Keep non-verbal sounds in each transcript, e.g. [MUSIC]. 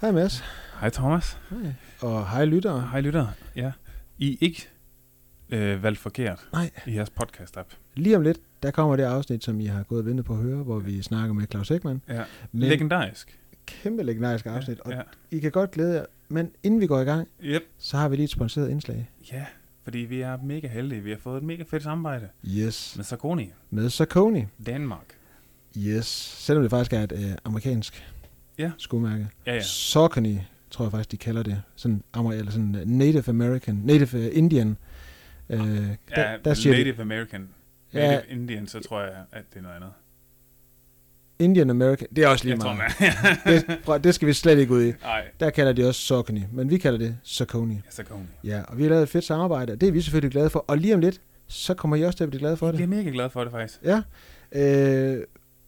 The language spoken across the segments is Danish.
Hej Mads. Hej Thomas. Hej. Og hej lyttere. Hej lytter. Ja. I er ikke øh, valgt forkert Nej. i jeres podcast-app. Lige om lidt, der kommer det afsnit, som I har gået og ventet på at høre, hvor vi snakker med Claus Ekman. Ja. Men Legendarisk. kæmpe legendarisk afsnit, og Ja. I kan godt glæde jer. Men inden vi går i gang, Yep. så har vi lige et sponsoreret indslag. Ja, fordi vi er mega heldige. Vi har fået et mega fedt samarbejde Yes. med Sarkoni, Med Saucony. Danmark. Yes. Selvom det faktisk er et øh, amerikansk Ja. skomærke. Ja, ja. Saucony, tror jeg faktisk, de kalder det. Sådan, eller sådan øh, Native American, Native øh, Indian. Øh, der, ja der siger de, Native American. Ja. Native Indian, så tror jeg, at det er noget andet. Indian American, det er også lige Jeg tror, meget. man. [LAUGHS] det, prøv, det skal vi slet ikke ud i. Nej, Der kalder de også Saucony, men vi kalder det Saucony. Sarkoni. Ja, og vi har lavet et fedt samarbejde, og det er vi selvfølgelig glade for. Og lige om lidt, så kommer I også til at blive glade for Jeg bliver det. mega glad for det, faktisk. Ja, øh,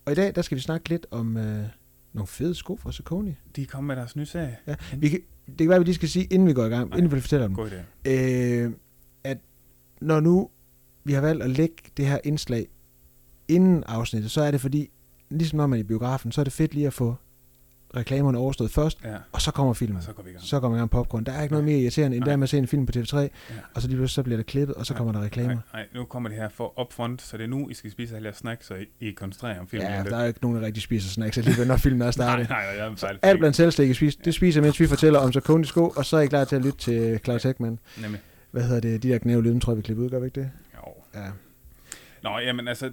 og i dag, der skal vi snakke lidt om øh, nogle fede sko fra Saucony. De er kommet med deres nye serie. Ja, vi kan, det kan være, at vi lige skal sige, inden vi går i gang, Nej. inden vi fortæller dem, God idé. øh, at når nu vi har valgt at lægge det her indslag inden afsnittet, så er det fordi, ligesom når man er i biografen, så er det fedt lige at få reklamerne overstået først, Ja, og så kommer filmen. og så går vi i gang. Så kommer man i gang popcorn. Der er ikke noget mere irriterende, end Nej. der med at se en film på TV3, Ja. og så lige pludselig så bliver der klippet, og så kommer der reklamer. Nej, nej, nu kommer det her for upfront, så det er nu, I skal spise alle jeres snacks, så I, I koncentrerer om filmen. Ja, der er ikke nogen, der rigtig spiser snacks alligevel, når filmen er nej, startet. nej, nej, jeg er fejl. Alt blandt selvstik, spiser, det spiser, mens vi fortæller om Saucony sko, og så er I klar til at lytte til Claus Ekman. Nemlig. Hvad hedder det? De der knævelyden, tror jeg, vi klipper ud, gør vi ikke det? Jo. Ja. Nå, jamen altså,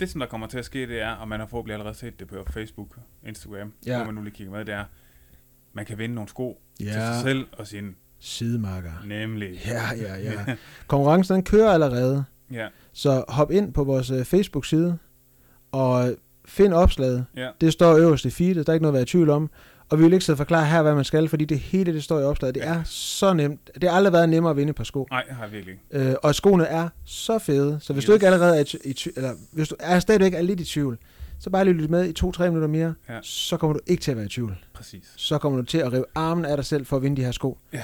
det som der kommer til at ske, det er, og man har forhåbentlig allerede set det på Facebook, Instagram, Ja. hvor man nu lige kigger med, det er, man kan vinde nogle sko ja. til sig selv og sin sidemarker. nemlig. Ja, ja, ja. [LAUGHS] Konkurrencen, den kører allerede. ja, Så hop ind på vores øh, Facebook-side, og find opslaget. ja, Det står øverst i feedet, der er ikke noget at være i tvivl om. Og vi vil ikke sidde og forklare her, hvad man skal, fordi det hele, det står i opslaget. Det er så nemt. Det har aldrig været nemmere at vinde et par sko. nej, har virkelig ikke. Øh, og skoene er så fede, så hvis yes. du ikke allerede er i, i eller hvis du er stadigvæk er lidt i tvivl, så bare lige lyt med i to-tre minutter mere, Ja. så kommer du ikke til at være i tvivl. Præcis. Så kommer du til at rive armen af dig selv for at vinde de her sko. Ja.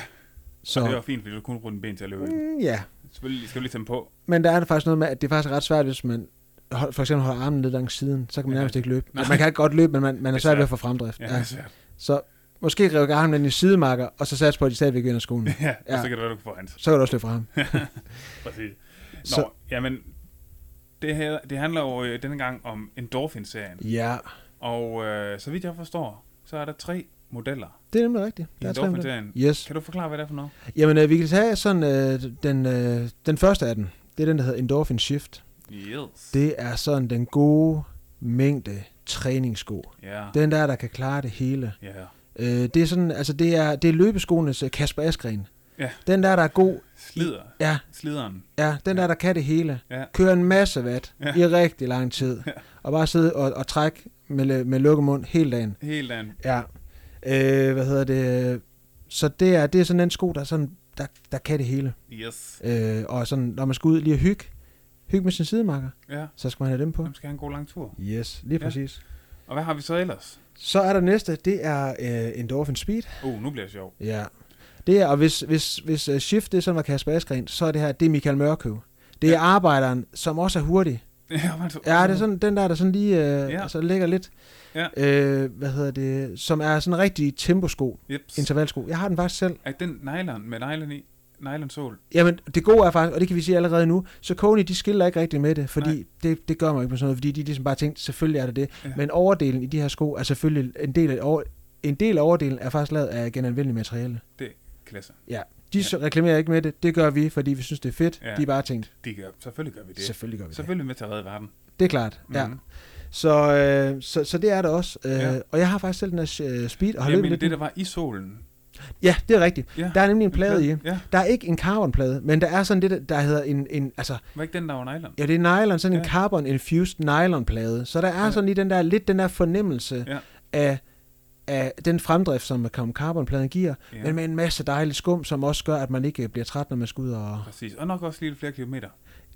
Så, Og det var fint, fordi du kunne bruge den ben til at løbe. Mm. ja, Selvfølgelig skal vi lige tage dem på. men der er faktisk noget med, at det er faktisk ret svært, hvis man for eksempel holder armen lidt langs siden, så kan man Ja. nærmest ikke løbe. Nej. Man kan godt løbe, men man, man er er svært ved at få fremdrift. Ja, Ja. det er svært. Så måske rive armen i sidemarker, og så satse på, at de stadigvæk vinder skoene. [LAUGHS] ja, og Ja. så kan det være, du kan få hans. Så kan du også løbe fra ham. [LAUGHS] Præcis. Nå, Så- jamen, det, her, det handler jo øh, denne gang om Endorphin-serien. Ja, Og øh, så vidt jeg forstår, så er der tre modeller det er nemlig rigtigt. Der er tre. Endorphin-serien. Yes. Kan du forklare, hvad det er for noget? Jamen, øh, vi kan tage sådan øh, den, øh, den første af den. Det er den, der hedder Endorphin Shift. Yes. Det er sådan den gode mængde træningssko. Ja. Den der, der kan klare det hele. Ja. Øh, det er sådan, altså det er, det er løbeskoenes øh, Kasper Askren. Ja. Den der, der er god, Slider. ja, Slideren. ja, den der, der kan det hele. Ja. Kører en masse watt Ja. i rigtig lang tid. Ja. Og bare sidde og, og trække med, med lukket mund hele dagen. Helt andet. Ja. Øh, hvad hedder det? Så det er, det er sådan en sko, der, er sådan, der, der kan det hele. Yes. Øh, og sådan, når man skal ud lige og hygge, hygge med sin sidemarker, Ja. så skal man have dem på. Hvem skal have en god lang tur? Yes, lige Ja. præcis. Og hvad har vi så ellers? Så er der næste, det er øh, Endorphin Speed. Uh, nu bliver det sjovt. Ja. Det er, og hvis, hvis, hvis uh, Shift det er sådan var Kasper Askren, så er det her, det er Michael Mørkøv. Det er Ja. arbejderen, som også er hurtig. [LAUGHS] Ja, så, Ja, det er sådan, den der, der sådan lige, øh, Ja. altså ligger lidt, Ja. øh, hvad hedder det, som er sådan en rigtig temposko, Jeps. intervalsko. Jeg har den faktisk selv. Er den nylon med nylon i? Nylon sol? Jamen, det gode er faktisk, og det kan vi sige allerede nu, så Kony, de skiller ikke rigtig med det, fordi det, det gør man ikke med sådan noget, fordi de ligesom bare tænkt, selvfølgelig er det det. Ja. Men overdelen i de her sko er selvfølgelig en del af, over, en del af overdelen er faktisk lavet af genanvendeligt materiale. Klasse. De Ja. ja. reklamerer ikke med det, det gør vi, fordi vi synes, det er fedt. Ja. De er bare tænkt, De gør, selvfølgelig gør vi det. selvfølgelig gør vi det. Selvfølgelig med til at redde verden. Det er klart, ja. Mhm. Så, øh, så, så det er det også. Øh, Ja. Og jeg har faktisk selv den her øh, speed, og har Jeg løbet mener, lidt. det der var i solen. Ja, det er rigtigt. Ja. Der er nemlig en plade i. Ja, Der er ikke en carbonplade, men der er sådan det, der, der hedder en, en altså, var ikke den, der var nylon? ja, det er nylon, sådan en Ja. carbon-infused nylonplade. Så der er Ja. sådan lige den der, lidt den der fornemmelse Ja. af, af den fremdrift, som som carbonpladen giver, Ja. men med en masse dejlig skum, som også gør, at man ikke bliver træt, når man skal ud og... Præcis. Og nok også lige lidt flere kilometer.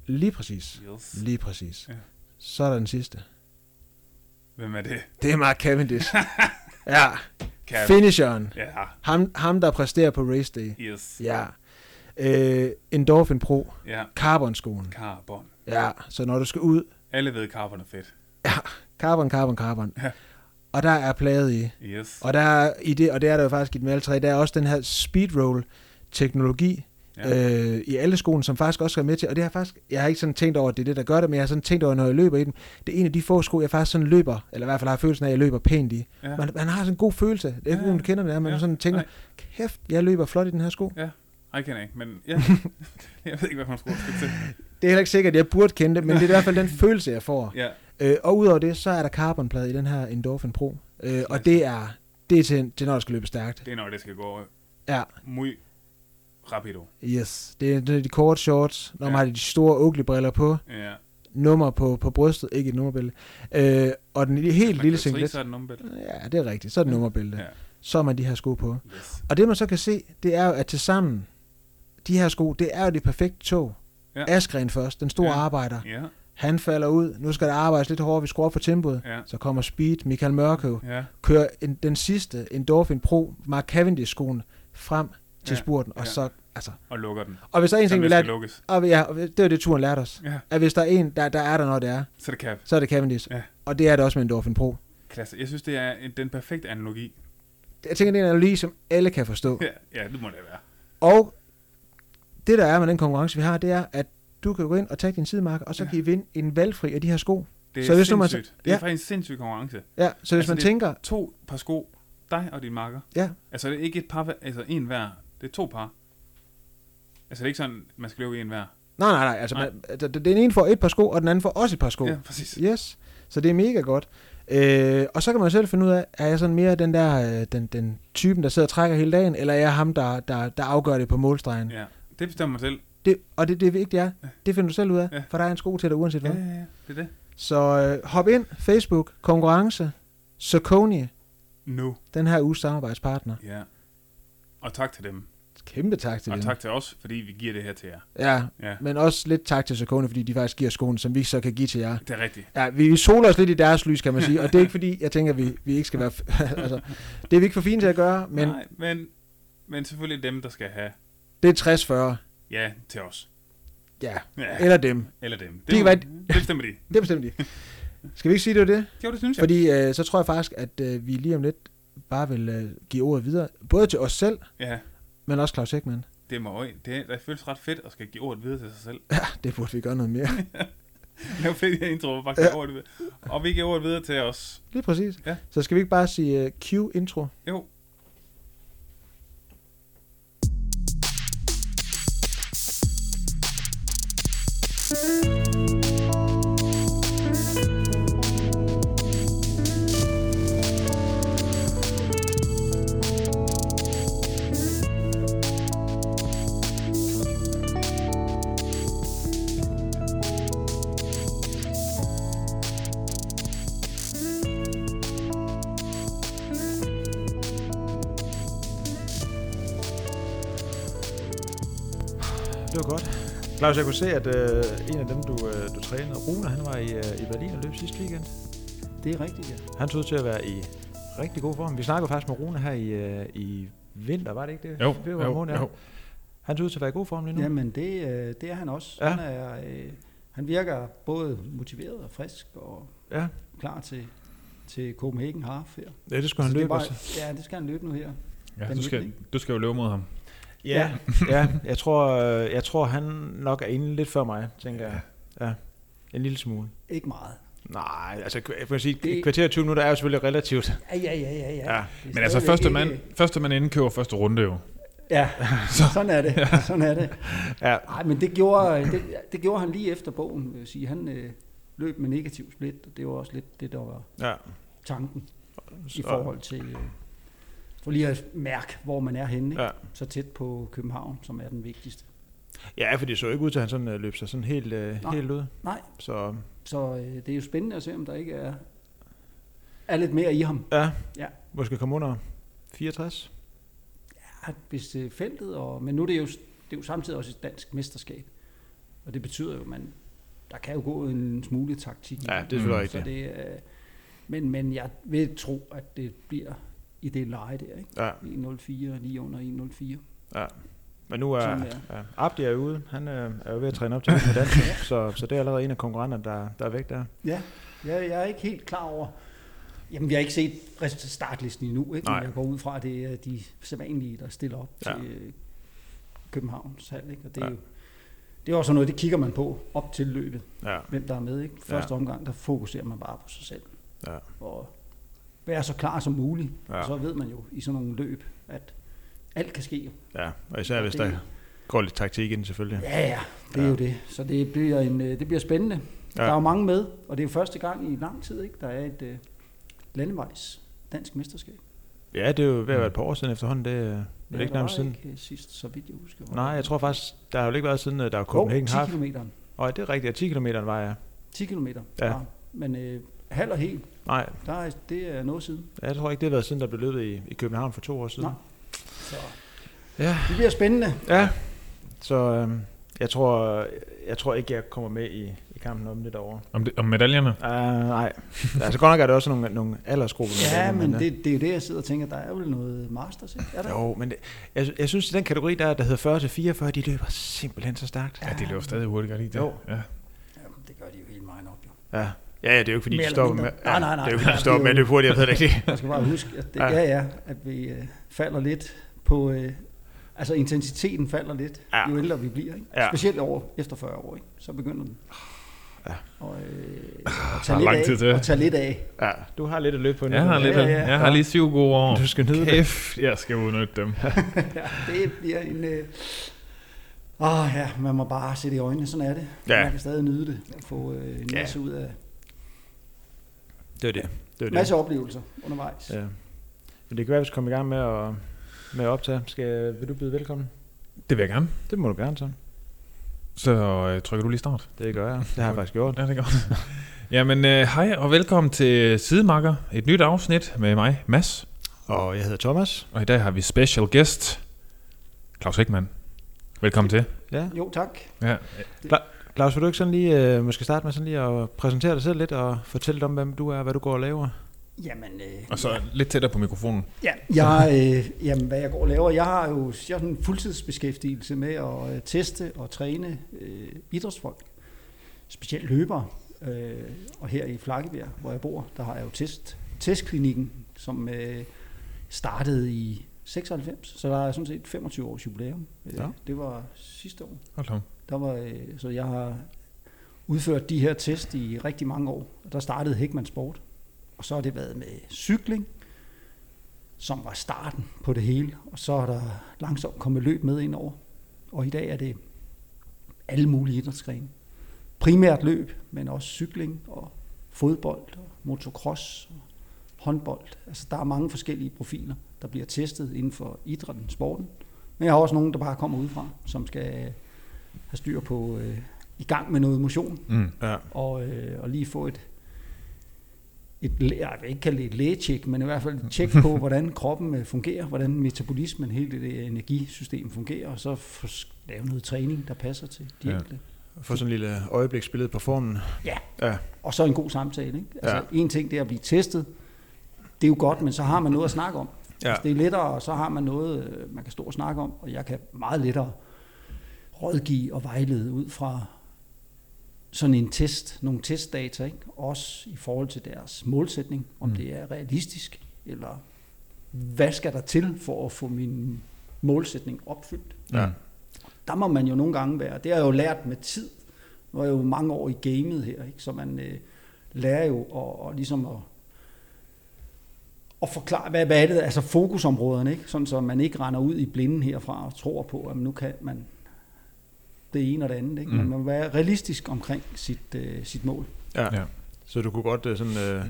Lige præcis. Yes. Lige præcis. Ja. Så er der den sidste. Hvem er det? Det er Mark Cavendish. [LAUGHS] ja, Kan finisheren. Ja, Ham, ham, der præsterer på race day. yes. Ja. Øh, Endorphin Pro. Ja, Carbon-skoen. carbon. Ja, så når du skal ud, Alle ved, carbon er fedt. carbon, carbon, carbon. Ja. og der er plaget i. Yes. Og der er i det, og det er der jo faktisk i dem alle tre, der er også den her speedroll teknologi Ja. øh, i alle skoene, som faktisk også er med til, og det har faktisk, jeg har ikke sådan tænkt over, at det er det, der gør det, men jeg har sådan tænkt over, når jeg løber i dem, det er en af de få sko, jeg faktisk sådan løber, eller i hvert fald har følelsen af, at jeg løber pænt i. ja. Man, man har sådan en god følelse, det er ikke, Ja, ja, du kender det, er, man ja. sådan tænker, Nej. kæft, jeg løber flot i den her sko. Ej, jeg kender ikke, men ja. [LAUGHS] jeg ved ikke, hvad man skulle skal til. Det er heller ikke sikkert, at jeg burde kende det, men det er i hvert fald den følelse, jeg får. Ja. Øh, og udover det, så er der carbonplade i den her Endorphin Pro, øh, og det er, det er til, til, når der skal løbe stærkt. Det er når det skal gå Ja, muy rapido. yes. Det er, det er de korte shorts, når man Ja. har de store Oakley-briller på, Ja. nummer på, på brystet, ikke et nummerbælte. Øh, og den helt lille singlet. Så er det nummer Ja, det er rigtigt. Så er det nummerbælte. Ja. Så har man de her sko på. Yes. Og det man så kan se, det er jo, at til sammen, de her sko, det er jo det perfekte tog. Ja. Askren først, den store ja. arbejder. Ja. Han falder ud. Nu skal der arbejdes lidt hårdere. Vi skruer op for tempoet. Ja. Så kommer Speed, Michael Mørkøv, Ja. kører en, den sidste Endorphin Pro, Mark Cavendish-skoen, frem til Ja. spurten. Og Ja. så, altså... Og lukker den. Og hvis der er en ting, vi lærte... lukkes. Og ja, og det var det, turen lærte os. Ja. At hvis der er en, der, der er der, når det er, Så er det cap. så er det Cavendish. Ja. Og det er det også med Endorphin Pro. Klasse. Jeg synes, det er en, den perfekte analogi. Jeg tænker, det er en analogi, som alle kan forstå. Ja, ja det må det være. Og det, der er med den konkurrence, vi har, det er, at du kan gå ind og tage din sidemarker, og så Ja. kan I vinde en valgfri af de her sko. Det er Så hvis nu man- sindssygt. Det er ja. faktisk en sindssyg konkurrence. Ja, så hvis Altså, man tænker, To par sko, dig og din marker. Ja. Altså, det er ikke et par, altså en hver. Det er to par. Altså, det er ikke sådan, man skal løbe i en hver. nej, nej, nej, altså, Nej. Man, altså den ene får et par sko, og den anden får også et par sko. Ja, præcis. Yes, så det er mega godt. Øh, og så kan man selv finde ud af, er jeg sådan mere den der, øh, den, den typen, der sidder og trækker hele dagen, eller er jeg ham, der, der, der afgør det på målstregen? Ja, det bestemmer man selv. Det, og det, det er, Ja. det finder du selv ud af, Ja. for der er en sko til dig uanset Ja, hvad. ja, ja. Det er det. Så øh, hop ind, Facebook, konkurrence, Saucony, Nu. den her uges samarbejdspartner. Ja. Og tak til dem. Kæmpe tak til Og dem. tak til os, fordi vi giver det her til jer. Ja, Ja, men også lidt tak til Saucony, fordi de faktisk giver skoene, som vi så kan give til jer. det er rigtigt. Ja, vi, soler os lidt i deres lys, kan man sige, og det er ikke fordi, jeg tænker, at vi, vi ikke skal være... [LAUGHS] altså, det er vi ikke for fine til at gøre, men Nej, men, men selvfølgelig dem, der skal have det er 60-40. ja til os. Ja, Ja, eller dem. eller dem. kan må- være- det bestemmer de. [LAUGHS] Det bestemmer de. Skal vi ikke sige, det var det? Jo, det synes jeg. Fordi øh, så tror jeg faktisk, at øh, vi lige om lidt bare vil øh, give ordet videre, både til os selv, Ja, men også Claus Ekman. det må det, det føles ret fedt at skal give ordet videre til sig selv. Ja, det burde vi gøre noget mere. [LAUGHS] Det var fedt, jeg intro, give Ja. ordet videre. Og vi giver ordet videre til os. Lige præcis. Ja. Så skal vi ikke bare sige uh, Q-intro? Jo. Det Claus, jeg kunne se, at øh, en af dem, du, øh, du trænede, Rune, han var i, øh, i Berlin og løb sidste weekend. Det er rigtigt, ja. Han så ud til at være i rigtig god form. Vi snakkede faktisk med Rune her i, øh, i vinter, var det ikke det? Jo, Februar jo, måned, ja. jo. Han så ud til at være i god form lige nu. Jamen, det, øh, det er han også. Ja. Han, er, øh, han virker både motiveret og frisk og Ja, klar til, til Copenhagen Half her. ja det han Så det er løbe. bare, også. ja, det skal han løbe nu her. Ja, du skal, du skal jo løbe mod ham. Ja, [LAUGHS] ja jeg, tror, øh, jeg tror, han nok er inde lidt før mig, tænker jeg. Ja, en lille smule. Ikke meget. Nej, altså jeg vil sige, Det- kvarter 20 minutter er jo selvfølgelig relativt. Ja, ja, ja, ja. ja. Ja, Men altså, første ikke- mand, første mand inden køber første runde jo. Ja, sådan er det. Sådan er det. Ja, Nej, men det gjorde, det, det gjorde han lige efter bogen. Vil jeg sige. Han øh, løb med negativ split, og det var også lidt det, der var ja. tanken i Så- forhold til... Øh, for lige at mærke, hvor man er henne. Ikke? Ja. Så tæt på København, som er den vigtigste. ja, for det så ikke ud til, at han sådan øh, løb sig sådan helt, øh, Nej. helt ud. Nej, Så så øh, det er jo spændende at se, om der ikke er, er lidt mere i ham. ja, Ja. måske komme under 64. Ja, hvis øh, feltet, og, men nu er det, jo, det er jo samtidig også et dansk mesterskab. Og det betyder jo, at man, der kan jo gå en smule taktik. Ja, det er selvfølgelig rigtigt. øh, men, men jeg vil tro, at det bliver i det leje der, ikke? Ja, 1.04, lige under 1.04. ja. Men nu er, Sådan ja, Abdi er ude. Han øh, er jo ved at træne op til med dans, [LAUGHS] så, så det er allerede en af konkurrenterne, der, der er væk der. Ja, jeg, jeg er ikke helt klar over, Jamen, vi har ikke set startlisten endnu, ikke? Nej. Men jeg går ud fra, at det er de sædvanlige, der stiller op Ja. ja. til øh, Københavns hal, ikke? Og det er Ja. jo det er også noget, det kigger man på op til løbet, Ja, hvem der er med, ikke? Første Ja. omgang, der fokuserer man bare på sig selv. ja, Og være så klar som muligt. Ja. Ja. Så ved man jo i sådan nogle løb, at alt kan ske. ja. Og især hvis der går lidt taktik ind, selvfølgelig. Ja, ja, det er Ja. jo det. Så det bliver, en, øh, det bliver spændende. Ja. Ja. Der er jo mange med, og det er jo første gang i lang tid, ikke? Der er et uh, landevejs dansk mesterskab. Ja, det er jo ved at være et par år siden efterhånden. Det, er- det er Ja, ikke nærmest siden. ikke øh, sidst, så vidt jeg husker. Nej, jeg tror faktisk, der har jo ikke været siden, øh, der var Copenhagen 10 Half. km. Og det er rigtigt, at 10 km var jeg. 10 km. Ja. Men øh, halv og helt, Nej, der er, det er noget siden. jeg tror ikke, det har været siden, der blev løbet i, i København for to år siden. Nej. Så Ja. det bliver spændende. Ja, så øhm, jeg, tror, jeg tror ikke, jeg kommer med i, i kampen om det derovre. Om, det, om medaljerne? Uh, nej, altså godt nok er det også nogle, nogle aldersgrupper. med Ja, det, men øh, det, det er jo det, jeg sidder og tænker, der er vel noget masters, ikke? Er der? Jo, men det, jeg, jeg synes, at den kategori, der, der hedder 40 til 44, de løber simpelthen så stærkt. Ja, de løber stadig hurtigt, gør de ikke det? Jo. Ja. Jamen, det gør de jo hele vejen op, jo. Ja. Ja, ja, det er jo ikke fordi, de stopper med, ja, Nej, nej, nej. det er jo ikke fordi, Ja, de stopper det med er at jo- løbe hurtigt, jeg ved det ikke. [LAUGHS] Jeg skal bare huske, at det, Ja. ja. ja, at vi øh, falder lidt på... Øh, altså intensiteten falder lidt, Ja. ja. jo ældre vi bliver. Ikke? Ja. Specielt over efter 40 år, ikke? så begynder den. Ja. Og, øh, og er tage lidt lang af, tid til. og tage lidt af. Ja, du har lidt at løbe på nu. Jeg har, lidt, Ja, ja, jeg har lige syv gode år. Du skal nyde det. Kæft, [LAUGHS] jeg skal udnytte dem. [LAUGHS] ja, det bliver en... Øh, Åh ja, man må bare se det i øjnene, sådan er det. Ja. Man kan stadig nyde det, og få øh, en Ja. masse ud af Det er det. det, er det. masse oplevelser undervejs. Ja. Men det kan være, at vi skal komme i gang med at, med at optage. Skal, vil du byde velkommen? Det vil jeg gerne. Det må du gerne, så. Så øh, trykker du lige start. Det gør jeg. Det har jeg faktisk gjort. Ja, det er godt. [LAUGHS] Jamen, øh, hej og velkommen til Sidemarker. Et nyt afsnit med mig, Mads. Og jeg hedder Thomas. Og i dag har vi special guest, Claus Hækman. Velkommen til. Ja. Jo, tak. Ja. Claus, vil du ikke sådan lige, øh, måske starte med sådan lige at præsentere dig selv lidt og fortælle lidt om, hvem du er, hvad du går og laver? Jamen, øh, Og så lidt tættere på mikrofonen. Ja, jeg, øh, jamen, hvad jeg går og laver, jeg har jo jeg har en fuldtidsbeskæftigelse med at øh, teste og træne øh, idrætsfolk, specielt løbere. Øh, og her i Flakkebjerg, hvor jeg bor, der har jeg jo test, testklinikken, som øh, startede i 96, så der er sådan set 25 års jubilæum. Øh, Ja. Det var sidste år. Hold da. Der var, øh, så jeg har udført de her test i rigtig mange år. Og der startede Hækman Sport. Og så har det været med cykling, som var starten på det hele. Og så er der langsomt kommet løb med ind over. Og i dag er det alle mulige idrætsgrene. Primært løb, men også cykling og fodbold og motocross og håndbold. Altså der er mange forskellige profiler, der bliver testet inden for idrætten, sporten. Men jeg har også nogen, der bare kommer udefra, som skal have styr på øh, i gang med noget motion, Mm. Ja. og, øh, og lige få et, et jeg vil ikke kalde det et lægetjek, men i hvert fald et tjek på, [LAUGHS] hvordan kroppen øh, fungerer, hvordan metabolismen, hele det energisystem fungerer, og så få lave noget træning, der passer til de Ja. enkelte. Få sådan en lille øjebliksbillede på formen. Ja. Ja. Og så en god samtale. Ikke? Altså, Ja. En ting det er at blive testet, det er jo godt, men så har man noget at snakke om. Ja. Altså, det er lettere, og så har man noget, øh, man kan stå og snakke om, og jeg kan meget lettere rådgive og vejlede ud fra sådan en test, nogle testdata, ikke? også i forhold til deres målsætning, om Mm. det er realistisk, eller hvad skal der til for at få min målsætning opfyldt. Ja. Der må man jo nogle gange være, det har jeg jo lært med tid, nu er jeg jo mange år i gamet her, ikke? så man øh, lærer jo at, at ligesom at og forklare, hvad, hvad er det, altså fokusområderne, ikke? Sådan, så man ikke render ud i blinden herfra og tror på, at nu kan man det ene og det andet. Ikke? Mm. Man må være realistisk omkring sit, øh, sit mål. Ja. Ja. Så du kunne godt øh, sådan, øh,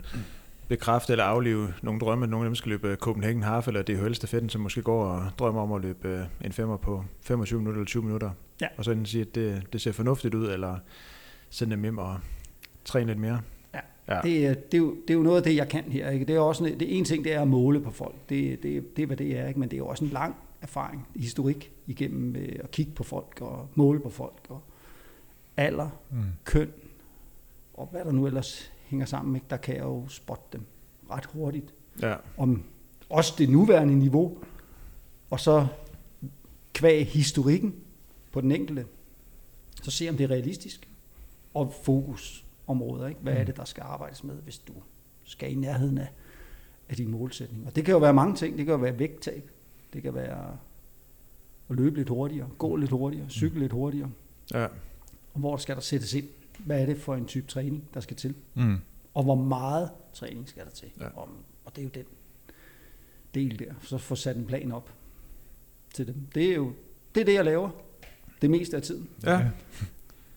bekræfte eller aflive nogle drømme, at nogle af dem skal løbe Copenhagen Half eller DHL-stafetten, som måske går og drømmer om at løbe øh, en femmer på 25 minutter eller 20 minutter. Ja. Og så enten sige, at det, det ser fornuftigt ud, eller sende dem hjem og træne lidt mere. Ja. Ja. Det, er- det, er jo, det er jo noget af det, jeg kan her. Ikke? Det er også en, det ene ting, det er at måle på folk. Det, det, det er, hvad det er. Ikke? Men det er jo også en lang erfaring, historik, igennem øh, at kigge på folk og måle på folk. Og alder, Mm. køn og hvad der nu ellers hænger sammen. Ikke? Der kan jeg jo spotte dem ret hurtigt. Ja. Om også det nuværende niveau, og så kvæg historikken på den enkelte, så se om det er realistisk. Og fokusområder, ikke? hvad er det, der skal arbejdes med, hvis du skal i nærheden af af din målsætning. Og det kan jo være mange ting. Det kan jo være vægttab. Det kan være at løbe lidt hurtigere, gå lidt hurtigere, cykle lidt hurtigere. Ja. Og hvor skal der sættes ind? Hvad er det for en type træning, der skal til? Mm. Og hvor meget træning skal der til? Ja. Og, og det er jo den del der. Så få sat en plan op til dem. Det er jo det, er det jeg laver det meste af tiden. Ja.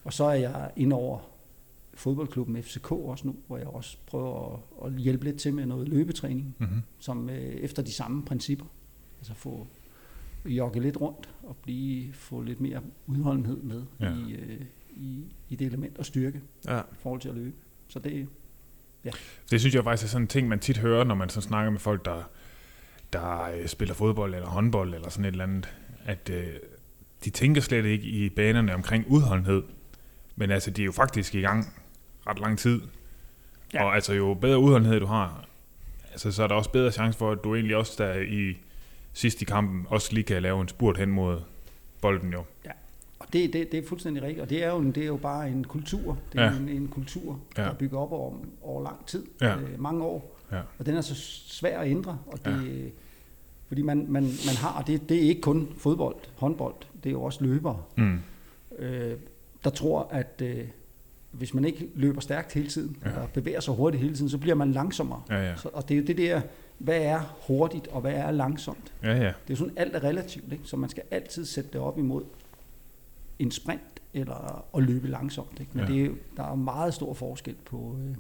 Og så er jeg inde over fodboldklubben FCK også nu, hvor jeg også prøver at, at hjælpe lidt til med noget løbetræning, Mm-hmm. som øh, efter de samme principper. Altså få jogge lidt rundt og blive, få lidt mere udholdenhed med Ja. ja. i, øh, i, i det element og styrke Ja. i forhold til at løbe. Så det, Det synes jeg faktisk er sådan en ting, man tit hører, når man så snakker med folk, der, der øh, spiller fodbold eller håndbold eller sådan et eller andet, at øh, de tænker slet ikke i banerne omkring udholdenhed. Men altså, de er jo faktisk i gang ret lang tid. Ja. Ja. Og altså, jo bedre udholdenhed du har, altså, så er der også bedre chance for, at du egentlig også der i sidst i kampen også lige kan lave en spurt hen mod bolden jo. og det, det, det er fuldstændig rigtigt, og det er jo, det er jo bare en kultur. Det er Ja. ja. en, en kultur, Ja. der bygger op over, over lang tid, Ja. øh, mange år. Ja. Og den er så svær at ændre, og det, ja. fordi man, man, man har, og det, det er ikke kun fodbold, håndbold, det er jo også løbere, Mm. øh, der tror, at øh, hvis man ikke løber stærkt hele tiden, Ja. ja. og bevæger sig hurtigt hele tiden, så bliver man langsommere. Ja, ja. Så, og det er jo det der, hvad er hurtigt, og hvad er langsomt? Ja, ja. Det er sådan, alt er relativt, ikke? så man skal altid sætte det op imod en sprint, eller at løbe langsomt. Ikke? Men Ja. det er, der er meget stor forskel på, øh,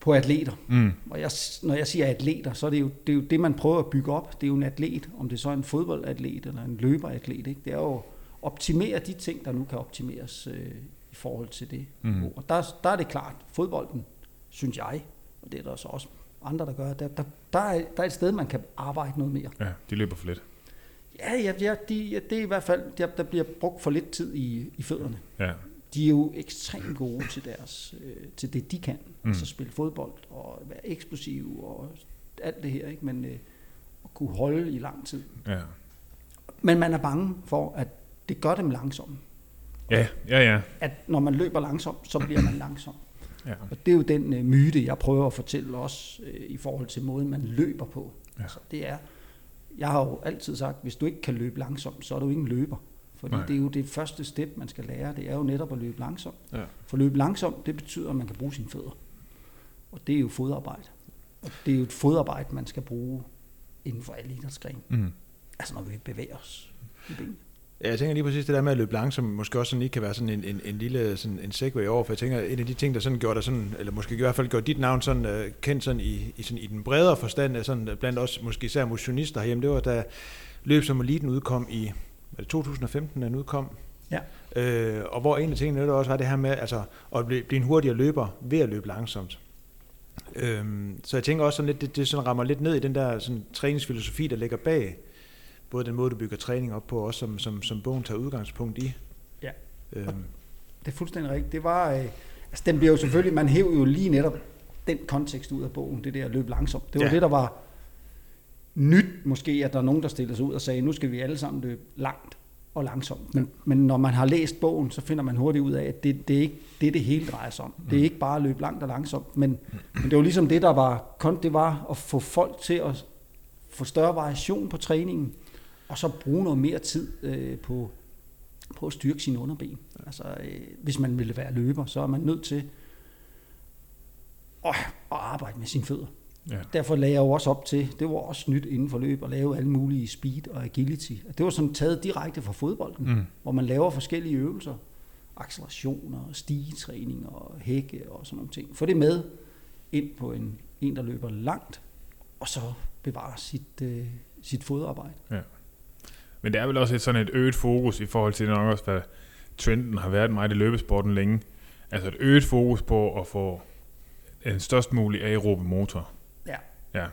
på atleter. Mm. Og jeg, når jeg siger atleter, så er det, jo, det er jo det, man prøver at bygge op. Det er jo en atlet, om det så er en fodboldatlet eller en løberatlet. Ikke? Det er jo at optimere de ting, der nu kan optimeres øh, i forhold til det. Mm. Og der, der er det klart, fodbolden, synes jeg, og det er der så også andre, der gør, der, der, der, er, der er et sted, man kan arbejde noget mere. Ja, de løber for lidt. Ja, ja, ja, de, ja det er i hvert fald, der, der bliver brugt for lidt tid i, i fødderne. Ja. De er jo ekstremt gode til, deres, øh, til det, de kan. Mm. Altså spille fodbold og være eksplosiv og alt det her, ikke? Men øh, at kunne holde i lang tid. Ja. Men man er bange for, at det gør dem langsomme. Ja, ja, ja. At når man løber langsomt, så bliver man langsom. Ja. Og det er jo den øh, myte, jeg prøver at fortælle også øh, i forhold til måden, man løber på. Ja. Altså, det er, jeg har jo altid sagt, hvis du ikke kan løbe langsomt, så er du ikke en løber. Fordi. Nej. det er jo det første step, man skal lære. Det er jo netop at løbe langsomt. Ja. For at løbe langsomt, det betyder, at man kan bruge sine fødder. Og det er jo fodarbejde. Og det er jo et fodarbejde, man skal bruge inden for alle idrætsgrene. Mm. Altså når vi bevæger os i benene. Ja, jeg tænker lige præcis det der med at løbe langsomt, måske også sådan lige kan være sådan en, en, en lille sådan en segway over, for jeg tænker, en af de ting, der sådan gjorde dig sådan, eller måske i hvert fald gjorde dit navn sådan uh, kendt sådan i, i, sådan i den bredere forstand, af sådan, blandt os måske især motionister herhjemme, det var da løb som eliten udkom i, var det 2015, den udkom? Ja. Øh, og hvor en af tingene det også var det her med altså, at blive, blive en hurtigere løber ved at løbe langsomt. Øhm, så jeg tænker også sådan lidt, det, det sådan rammer lidt ned i den der sådan, træningsfilosofi, der ligger bag både den måde, du bygger træning op på, og også som, som, som bogen tager udgangspunkt i. Ja. Øhm, Det er fuldstændig rigtigt. Det var, øh, altså den bliver jo selvfølgelig, man hæver jo lige netop den kontekst ud af bogen, det der at løbe langsomt. Det var Ja. det, der var nyt måske, at der er nogen, der stiller sig ud og sagde, nu skal vi alle sammen løbe langt og langsomt. Men, men når man har læst bogen, så finder man hurtigt ud af, at det, det er ikke det, det hele drejer sig om. Det er ikke bare at løbe langt og langsomt, men, men det var ligesom det, der var, kon- det var at få folk til at få større variation på træningen, og så bruge noget mere tid øh, på, på at styrke sine underben. Altså, øh, hvis man ville være løber, så er man nødt til at, at arbejde med sine fødder. Ja. Derfor lagde jeg jo også op til, det var også nyt inden for løb, at lave alle mulige speed og agility. Det var sådan taget direkte fra fodbolden, Mm. hvor man laver forskellige øvelser. Accelerationer, stigetræning og hække og sådan nogle ting. Få det med ind på en, en der løber langt, og så bevare sit, øh, sit fodarbejde. Men det er vel også et sådan et øget fokus i forhold til nok også, hvad trenden har været meget i løbesporten længe. Altså et øget fokus på at få en størst mulig aerobe motor. Ja. Ja.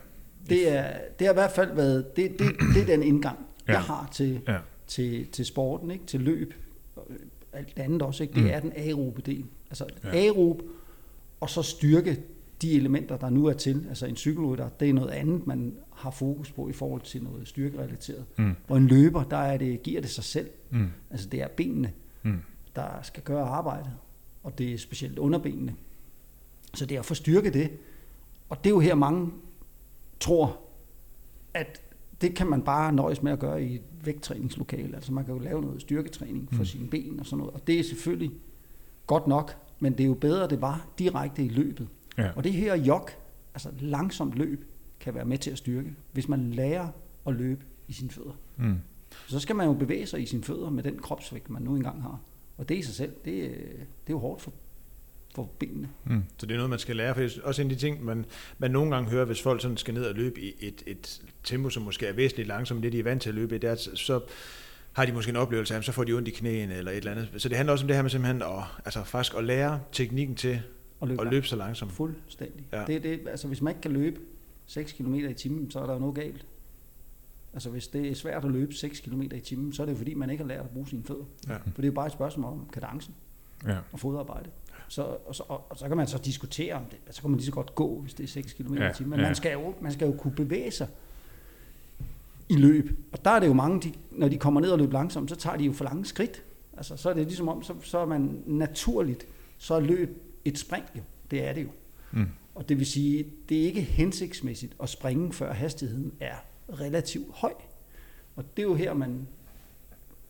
Det, er, det har i hvert fald været, det, det, det er den indgang, Ja. jeg har til, Ja. til, til sporten, ikke? til løb, og alt det andet også. Ikke? Det Mm. er den aerobe del. Altså ja. aerob, og så styrke de elementer, der nu er til. Altså en cykelrytter, det er noget andet, man har fokus på i forhold til noget styrkerelateret. Mm. Og en løber, der er det, giver det sig selv. Mm. Altså det er benene, Mm. der skal gøre arbejdet, og det er specielt underbenene. Så det er at få styrke det, Og det er jo her mange tror, at det kan man bare nøjes med at gøre i et vægttræningslokale. Altså man kan jo lave noget styrketræning for Mm. sine ben og sådan noget. Og det er selvfølgelig godt nok, men det er jo bedre, det var direkte i løbet. Ja. Og det her jog, altså langsomt løb, kan være med til at styrke, hvis man lærer at løbe i sine fødder. Mm. Så skal man jo bevæge sig i sine fødder med den kropsvægt, man nu engang har. Og det i sig selv, det, øh, det er jo hårdt for, for benene. Mm. Så det er noget, man skal lære, for det er også en af de ting, man, man nogle gange hører, hvis folk sådan skal ned og løbe i et, et tempo, som måske er væsentligt langsomt, det de er vant til at løbe i, det er, at så har de måske en oplevelse af, så får de ondt i knæene eller et eller andet. Så det handler også om det her med simpelthen at, altså faktisk at lære teknikken til Og løbe, at løbe så langsomt. fuldstændig. Ja. Ja. Det, det, altså, hvis man ikke kan løbe 6 km i timen, så er der jo noget galt. Altså hvis det er svært at løbe 6 km i timen, så er det jo fordi, man ikke har lært at bruge sine fødder. Ja. For det er jo bare et spørgsmål om kadencen Ja. og fodarbejde. Så, og, så, og, og så kan man så diskutere om det. Så kan man lige så godt gå, hvis det er 6 km Ja, i timen. Men ja. man, skal jo, man skal jo kunne bevæge sig i løb. Og der er det jo mange, de, når de kommer ned og løber langsomt, så tager de jo for lange skridt. Altså, så er det ligesom om, så, så er man naturligt, så er løb et spring jo. Det er det jo. Mm. Og det vil sige, det er ikke hensigtsmæssigt at springe, før hastigheden er relativt høj. Og det er jo her, man,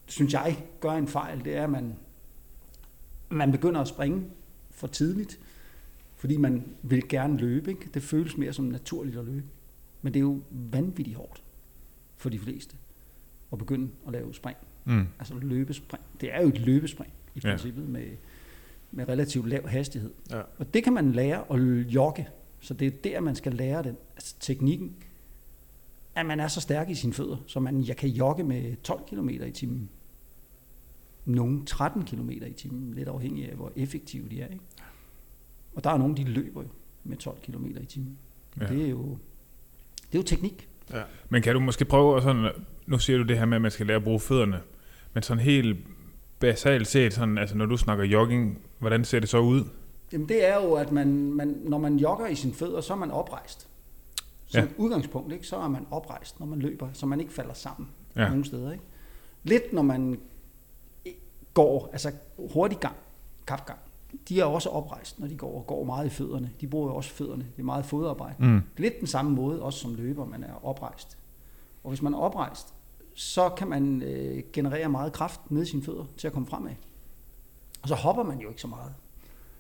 synes jeg, gør en fejl. Det er, at man, man begynder at springe for tidligt, fordi man vil gerne løbe. Ikke? Det føles mere som naturligt at løbe. Men det er jo vanvittigt hårdt for de fleste at begynde at lave spring. Mm. Altså løbespring. Det er jo et løbespring i Ja. princippet med, med relativt lav hastighed. Ja. Og det kan man lære at jogge. Så det er der, man skal lære den. Altså teknikken, at man er så stærk i sine fødder, så man jeg kan jogge med 12 km i timen. Nogle 13 km i timen, lidt afhængig af, hvor effektive de er. Ikke? Og der er nogen, de løber jo med 12 km i timen. Ja. Det, er jo, det er jo teknik. Ja. Men kan du måske prøve at sådan, nu siger du det her med, at man skal lære at bruge fødderne, men sådan helt basalt set, sådan, altså når du snakker jogging, hvordan ser det så ud? Jamen det er jo, at man, man, når man jogger i sine fødder, så er man oprejst. Som Ja. udgangspunkt, ikke? så er man oprejst, når man løber, så man ikke falder sammen Ja. nogen steder. Ikke? Lidt når man går, altså hurtig gang, kapgang, de er også oprejst, når de går og går meget i fødderne. De bruger jo også fødderne. Det er meget fodarbejde. Mm. Lidt den samme måde, også som løber, man er oprejst. Og hvis man er oprejst, så kan man øh, generere meget kraft ned i sine fødder til at komme fremad. Og så hopper man jo ikke så meget.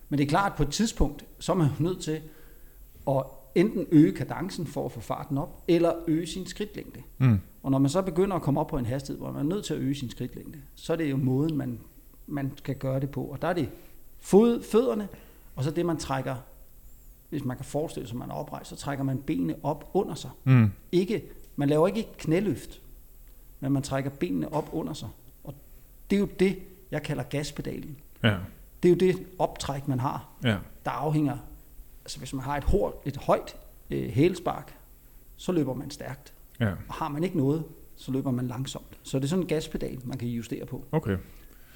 Men det er klart, at på et tidspunkt, så er man nødt til at enten øge kadencen for at få farten op, eller øge sin skridtlængde. Mm. Og når man så begynder at komme op på en hastighed, hvor man er nødt til at øge sin skridtlængde, så er det jo måden, man, man skal gøre det på. Og der er det fod, fødderne, og så det, man trækker, hvis man kan forestille sig, at man er oprejst, så trækker man benene op under sig. Mm. Ikke, man laver ikke et knæløft, men man trækker benene op under sig. Og det er jo det, jeg kalder gaspedalen. Ja. Det er jo det optræk, man har, Ja. der afhænger, altså hvis man har et, hårdt, et højt øh, hælspark, så løber man stærkt. Ja. Og har man ikke noget, så løber man langsomt. Så det er sådan en gaspedal, man kan justere på. Okay.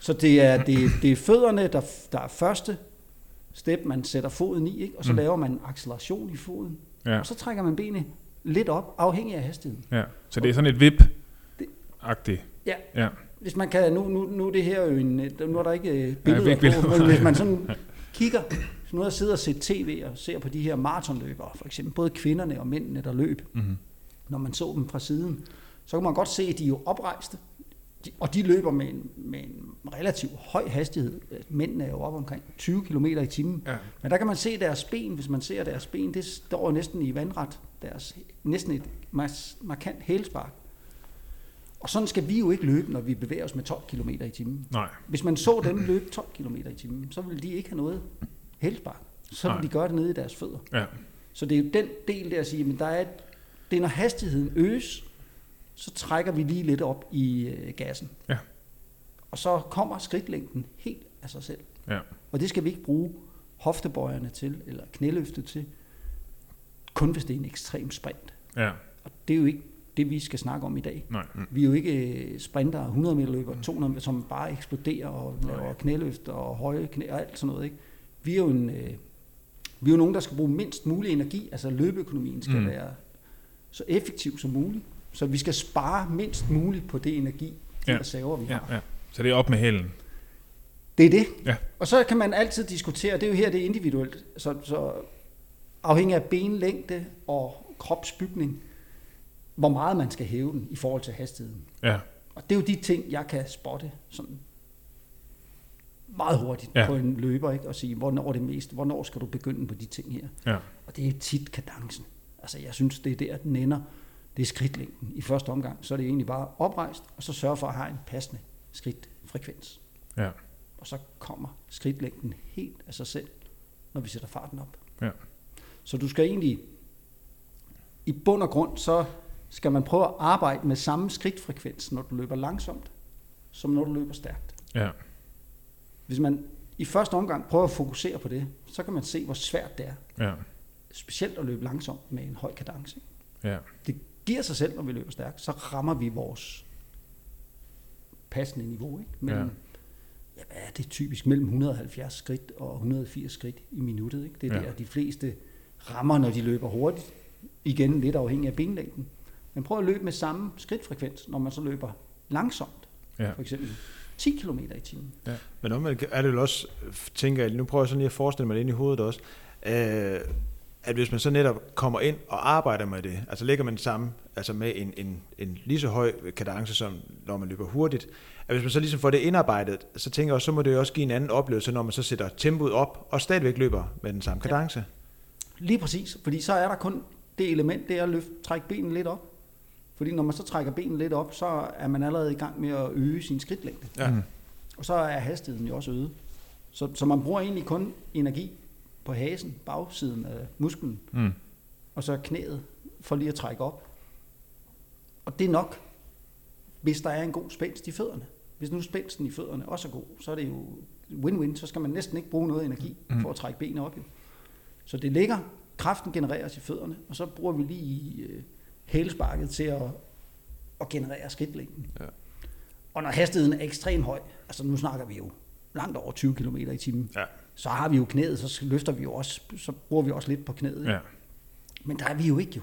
Så det er, det, det er fødderne, der, der er første step, man sætter foden i, ikke? og så Mm. laver man en acceleration i foden, Ja. og så trækker man benet lidt op, afhængig af hastigheden. ja. Så det er sådan et vip agtigt Ja. Ja. Hvis man kan, nu, nu, nu er det her jo en, nu er der ikke øh, ikke billeder billeder. på, men hvis man [LAUGHS] sådan kigger, hvis nu jeg sidder og ser tv og ser på de her maratonløbere, for eksempel, både kvinderne og mændene, der løb, Mm-hmm. når man så dem fra siden, så kan man godt se, at de er jo oprejste, og de løber med en, med en relativt høj hastighed. Mændene er jo op omkring 20 km i timen. Ja. Men der kan man se deres ben, hvis man ser deres ben, det står næsten i vandret, deres, næsten et markant hælspark. Og sådan skal vi jo ikke løbe, når vi bevæger os med 12 km i timen. Nej. Hvis man så dem løbe 12 km i timen, så ville de ikke have noget hælspark. Så Nej. ville de gøre det nede i deres fødder. Ja. Så det er jo den del der at sige, men der er et, det er når hastigheden øges, så trækker vi lige lidt op i øh, gassen. Ja. Og så kommer skridtlængden helt af sig selv. Ja. Og det skal vi ikke bruge hoftebøjerne til, eller knæløftet til, kun hvis det er en ekstrem sprint. Ja. Og det er jo ikke det, vi skal snakke om i dag. Nej. Vi er jo ikke øh, sprinter, 100 meter løber, 200 meter, som bare eksploderer og laver knæløft og høje knæ og alt sådan noget. Ikke? Vi er jo en, øh, vi er jo nogen, der skal bruge mindst mulig energi, altså løbeøkonomien skal Mm. mm. være så effektiv som muligt. Så vi skal spare mindst muligt på det energi, de Ja. reserver, vi Ja. har. ja. Så det er op med hælen. Det er det. Ja. Og så kan man altid diskutere, det er jo her, det er individuelt. Så, så afhængig af benlængde og kropsbygning, hvor meget man skal hæve den i forhold til hastigheden. Ja, Og det er jo de ting, jeg kan spotte sådan meget hurtigt Ja. på en løber, ikke? og sige, hvornår er det mest, hvornår skal du begynde på de ting her. ja, Og det er tit kadencen. Altså jeg synes, det er der, den ender. Det er skridtlængden. I første omgang, så er det egentlig bare oprejst, og så sørge for at have en passende skridtfrekvens. ja, Og så kommer skridtlængden helt af sig selv, når vi sætter farten op. Ja. Så du skal egentlig, i bund og grund, så skal man prøve at arbejde med samme skridtfrekvens, når du løber langsomt, som når du løber stærkt. ja, Hvis man i første omgang prøver at fokusere på det, så kan man se, hvor svært det er. ja, Specielt at løbe langsomt med en høj kadence. ja, Det giver sig selv, når vi løber stærkt, så rammer vi vores passende niveau. Ikke? Mellem, ja. ja, hvad er det typisk? Mellem 170 skridt og 180 skridt i minuttet. Ikke? Det er ja. der, de fleste rammer, når de løber hurtigt. Igen lidt afhængig af benlængden. Men prøv at løbe med samme skridtfrekvens, når man så løber langsomt. Ja. For eksempel 10 km i timen. Men omvendt er det vel også, tænker jeg, nu prøver jeg sådan lige at forestille mig det ind i hovedet også, øh, at hvis man så netop kommer ind og arbejder med det, altså lægger man det samme, altså med en, en, en lige så høj kadence, som når man løber hurtigt, at hvis man så ligesom får det indarbejdet, så tænker jeg også, så må det jo også give en anden oplevelse, når man så sætter tempoet op, og stadigvæk løber med den samme kadence. Lige præcis, fordi så er der kun det element, det er at løfte, trække benene lidt op. Fordi når man så trækker benene lidt op, så er man allerede i gang med at øge sin skridtlængde. Ja. Mm. Og så er hastigheden jo også øget. Så, så man bruger egentlig kun energi på hasen, bagsiden af musklen, Mm. og så knæet for lige at trække op. Og det er nok, hvis der er en god spænst i fødderne. Hvis nu spændsten i fødderne også er god, så er det jo win-win, så skal man næsten ikke bruge noget energi for at trække benene op. Jo. Så det ligger, kraften genereres i fødderne, og så bruger vi lige hælesparket til at, at generere skridtlængden. Ja. Og når hastigheden er ekstremt høj, altså nu snakker vi jo langt over 20 km i timen, Ja. så har vi jo knæet, så løfter vi jo også, så bruger vi også lidt på knæet. ikke? Ja. Men der er vi jo ikke jo.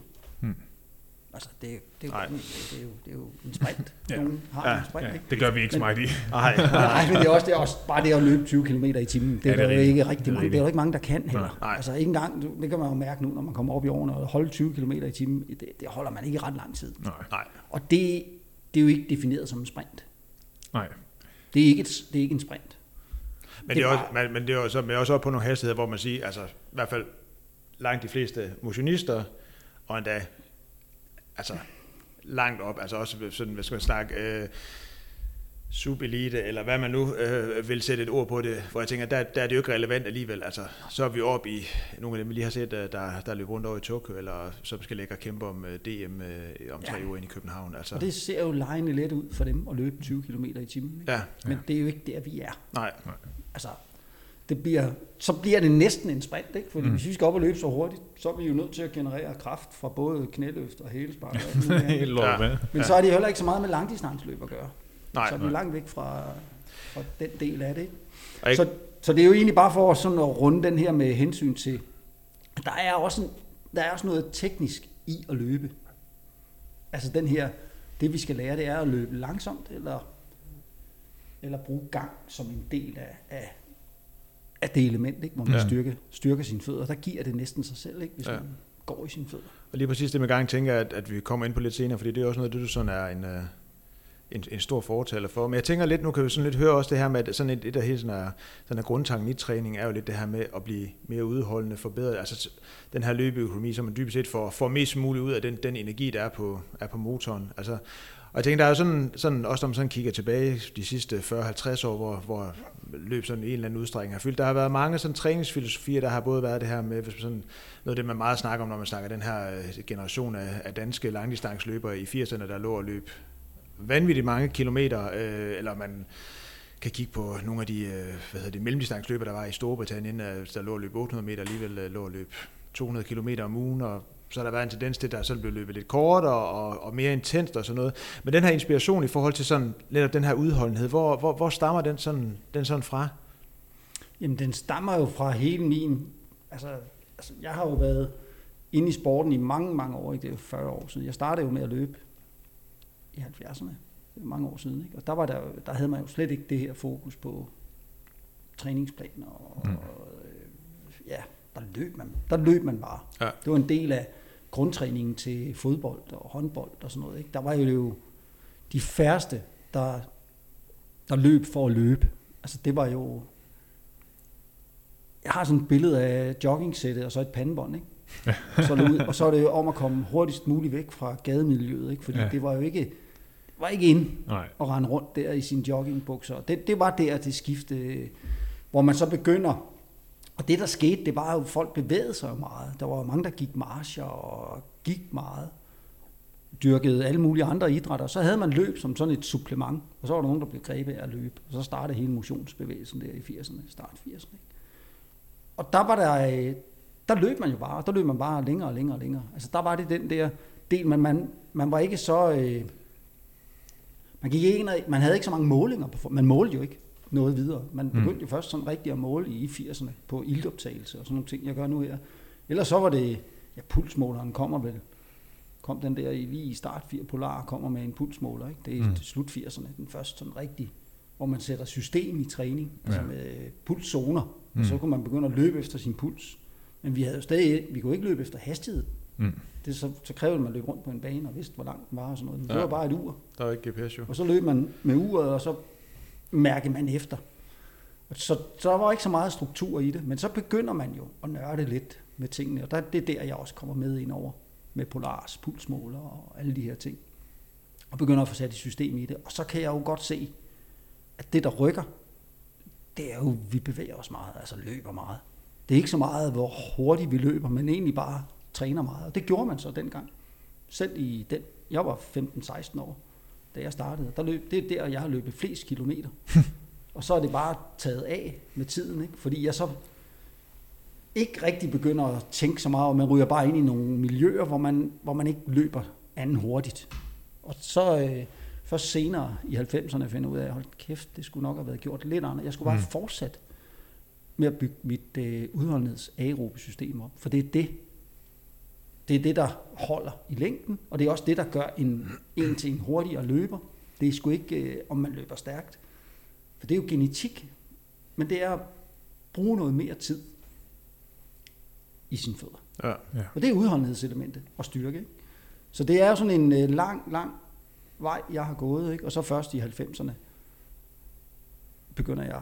Hmm. Altså, det, er- det, er jo, Nej. det, det, er jo, det er jo en sprint. Ja. Nogen har Ja. en sprint, ja, ikke? det gør vi ikke så meget i. Nej, Nej, men det er også, det er også bare det at løbe 20 km i timen. Det Ja, er, det er der jo ikke Det er rigtig mange, det er jo ikke mange, der kan heller. Nej. Altså ikke engang, det kan man jo mærke nu, når man kommer op i årene og holde 20 km i timen, det, det holder man ikke ret lang tid. Nej, nej. Og det, det er jo ikke defineret som en sprint. nej. Det er ikke, et, det er ikke en sprint. Men det, Det er er også, men, men det er jo så, men også op på nogle hastigheder, hvor man siger, altså i hvert fald langt de fleste motionister, og endda altså langt op, altså også sådan, hvad skal man snakke, øh, subelite, eller hvad man nu øh, vil sætte et ord på det, hvor jeg tænker, der, der er det jo ikke relevant alligevel. Altså, så er vi oppe i nogle af dem, vi lige har set, øh, der, der løber rundt over i Tokyo, eller som skal lægge og kæmpe om øh, DM øh, om tre Ja. uger ind i København. Altså, Og det ser jo lejende let ud for dem at løbe 20 km i timen. ikke? ja, Men det er jo ikke der, vi er. nej, Altså, det bliver, så bliver det næsten en sprint, ikke? Fordi mm. hvis vi skal op og løbe så hurtigt, så er vi jo nødt til at generere kraft fra både knæløft og hælespark. og. [LAUGHS] Helt Ja. Men så er det heller ikke så meget med langdistanceløb at gøre. nej. så er vi langt væk fra, fra den del af det. Ikke? Så, så det er jo egentlig bare for sådan at runde den her med hensyn til, der er også, en, der er også noget teknisk i at løbe. Altså den her, det vi skal lære, det er at løbe langsomt, eller, eller bruge gang som en del af, af, af det element, ikke? hvor man Ja. styrker, styrker sine fødder. Der giver det næsten sig selv, ikke? hvis Ja. man går i sine fødder. Og lige præcis det med gang tænker jeg, at, at vi kommer ind på lidt senere, fordi det er også noget, det du sådan er en, øh, en, en stor fortaler for. Men jeg tænker lidt, nu kan vi sådan lidt høre også det her med, at sådan et, et af hele sådan er, sådan er grundtanken i træning, er jo lidt det her med at blive mere udholdende, forbedret. Altså den her løbeøkonomi, så man dybest set får, får mest muligt ud af den, den energi, der er på, er på motoren. Altså, og jeg tænker, der er jo sådan, sådan også når man sådan kigger tilbage de sidste 40-50 år, hvor, hvor løb sådan i en eller anden udstrækning har fyldt. Der har været mange sådan træningsfilosofier, der har både været det her med, hvis man sådan, noget af det, man meget snakker om, når man snakker den her øh, generation af, af danske langdistansløbere i 80'erne, der lå og løb vanvittigt mange kilometer, øh, eller man kan kigge på nogle af de øh, hvad hedder det, mellemdistanceløber, der var i Storbritannien, øh, der lå og løb 800 meter, alligevel øh, lå og løb 200 kilometer om ugen, og så har der været en tendens til, at der så blev løbet lidt kortere og, og mere intenst og sådan noget. Men den her inspiration i forhold til sådan, lidt den her udholdenhed, hvor, hvor, hvor stammer den sådan, den sådan fra? Jamen, den stammer jo fra hele min... Altså, altså, jeg har jo været inde i sporten i mange, mange år. Ikke? Det er jo 40 år siden. Jeg startede jo med at løbe i 70'erne. Det er mange år siden. Ikke? Og der, var der, der havde man jo slet ikke det her fokus på træningsplaner. Og, Mm. mm. og, øh, ja, der løb man, der løb man bare. Ja. Det var en del af grundtræningen til fodbold og håndbold og sådan noget. Ikke? Der var jo de færreste, der, der løb for at løbe. Altså det var jo... Jeg har sådan et billede af joggingsættet og så et pandebånd, ikke? så er det ud, og så er det jo om at komme hurtigst muligt væk fra gademiljøet, ikke? fordi Ja. ja. det var jo ikke, det var ikke ind Nej. at rende rundt der i sine joggingbukser. Og Det, det var der, det skifte, hvor man så begynder, og det der skete, det var jo, at folk bevægede sig meget. Der var mange, der gik marcher og gik meget, dyrkede alle mulige andre idrætter. Så havde man løb som sådan et supplement, og så var der nogen, der blev grebet af at løbe. Og så startede hele motionsbevægelsen der i 80'erne, start 80'erne. ikke? Og der var der, øh, der løb man jo bare, der løb man bare længere og længere og længere. Altså der var det den der del, men man, man var ikke så... Øh, man, gik ikke ind og, man havde ikke så mange målinger på Man målte jo ikke noget videre. Man begyndte jo først sådan rigtigt at måle i 80'erne på ildoptagelse og sådan nogle ting, jeg gør nu her. Ellers så var det, ja, pulsmåleren kommer vel, kom den der i, lige i start 4 Polar, kommer med en pulsmåler, ikke? Det er Mm. mm. slut 80'erne, den første sådan rigtig, hvor man sætter system i træning, altså Ja. med pulszoner, Mm. og så kunne man begynde at løbe efter sin puls. Men vi havde jo stadig, vi kunne ikke løbe efter hastighed. Mm. Det så, så krævede det, at man løb rundt på en bane og vidste, hvor langt den var og sådan noget. Men det Ja. var bare et ur. Der er ikke GPS jo. Og så løb man med uret, og så mærke man efter. Så, så der var ikke så meget struktur i det, men så begynder man jo at nørde lidt med tingene, og der, det er der, jeg også kommer med ind over, med Polars pulsmåler og alle de her ting. Og begynder at få sat et system i det. Og så kan jeg jo godt se, at det, der rykker, det er jo, at vi bevæger os meget, altså løber meget. Det er ikke så meget, hvor hurtigt vi løber, men egentlig bare træner meget. Og det gjorde man så dengang. Selv i den, jeg var 15-16 år, da jeg startede. Der løb, det er der, jeg har løbet flest kilometer. [LAUGHS] og så er det bare taget af med tiden, ikke? fordi jeg så ikke rigtig begynder at tænke så meget, og man ryger bare ind i nogle miljøer, hvor man, hvor man ikke løber anden hurtigt. Og så øh, først senere i 90'erne finder jeg ud af, hold kæft, det skulle nok have været gjort lidt andet. Jeg skulle bare Mm. mm. fortsætte med at bygge mit øh, udholdenheds aerobe system op, for det er det, det er det, der holder i længden, og det er også det, der gør en, en til en hurtigere løber. Det er sgu ikke, øh, om man løber stærkt. For det er jo genetik, men det er at bruge noget mere tid i sine fødder. Ja. Og det er udholdenhedselementet og styrke. Ikke? Så det er jo sådan en øh, lang, lang vej, jeg har gået. Ikke? Og så først i 90'erne begynder jeg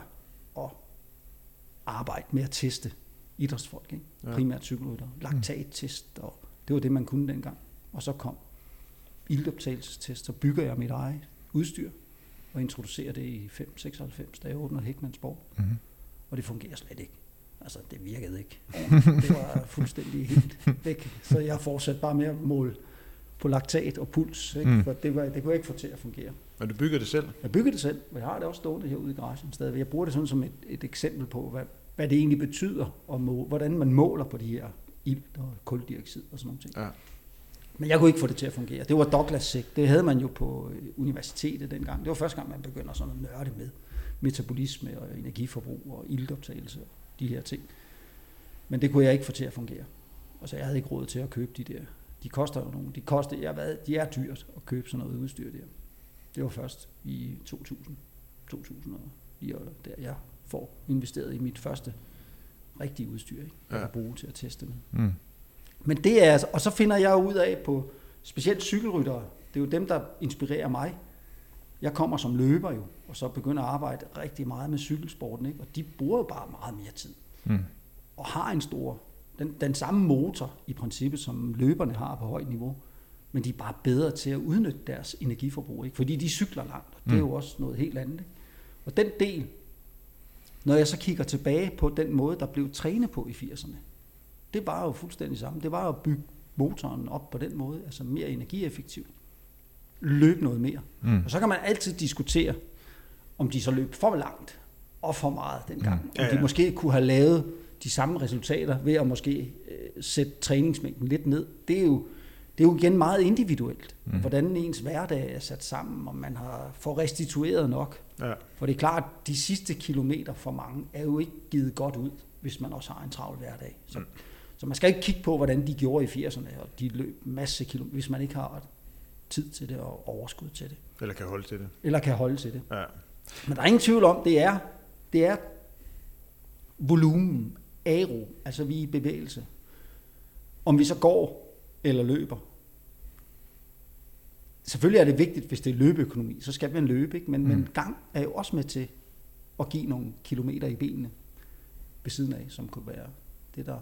at arbejde med at teste idrætsfolk. Ikke? Ja. Ja. Primært cykelrytter. Laktattest, og det var det, man kunne dengang. Og så kom ildoptagelsestest, så bygger jeg mit eget udstyr og introducerer det i 596, da jeg åbner Hækman Sport. Mm-hmm. Og det fungerer slet ikke. Altså, det virkede ikke. Det var fuldstændig helt væk. Så jeg fortsatte bare med at måle på laktat og puls, ikke? Mm. for det, var, det kunne jeg ikke få til at fungere. Men du bygger det selv? Jeg bygger det selv, og jeg har det også stående herude i garagen stadigvæk. Jeg bruger det sådan som et, et eksempel på, hvad, hvad det egentlig betyder, og må, hvordan man måler på de her ilt og kuldioxid og sådan nogle ting. Ja. Men jeg kunne ikke få det til at fungere. Det var Douglas Sick. Det havde man jo på øh, universitetet dengang. Det var første gang, man begynder sådan at nørde med metabolisme og energiforbrug og iltoptagelse og de her ting. Men det kunne jeg ikke få til at fungere. Altså jeg havde ikke råd til at købe de der. De koster jo nogle. De, koster, jeg ved, de er dyrt at købe sådan noget udstyr der. Det var først i 2000, 2000 og lige der jeg får investeret i mit første rigtige udstyr, ikke? Ja. kan bruge til at teste med. Mm. Men det er, altså- og så finder jeg ud af på specielt cykelryttere, det er jo dem, der inspirerer mig. Jeg kommer som løber jo, og så begynder at arbejde rigtig meget med cykelsporten, ikke? og de bruger jo bare meget mere tid, Mm. og har en stor, den, den samme motor i princippet, som løberne har på højt niveau, men de er bare bedre til at udnytte deres energiforbrug, ikke? fordi de cykler langt, og det er jo også noget helt andet. Ikke? Og den del, når jeg så kigger tilbage på den måde, der blev trænet på i 80'erne, det var jo fuldstændig samme. Det var jo at bygge motoren op på den måde, altså mere energieffektivt. Løb noget mere. Mm. Og så kan man altid diskutere, om de så løb for langt og for meget dengang. Mm. Ja, Om de ja. måske kunne have lavet de samme resultater ved at måske øh, sætte træningsmængden lidt ned. Det er jo, det er jo igen meget individuelt, Mm. hvordan ens hverdag er sat sammen, om man har får restitueret nok. Ja. For det er klart, at de sidste kilometer for mange er jo ikke givet godt ud, hvis man også har en travl hverdag. Så, mm. så man skal ikke kigge på, hvordan de gjorde i 80'erne, og de løb masse kilometer, hvis man ikke har tid til det og overskud til det, Eller kan holde til det. eller kan holde til det. Ja. Men der er ingen tvivl om, det er, det er volumen aero, altså vi er i bevægelse. Om vi så går eller løber. Selvfølgelig er det vigtigt, hvis det er løbeøkonomi, så skal man løbe, ikke? Men, mm. men gang er jo også med til at give nogle kilometer i benene ved siden af, som kunne være det, der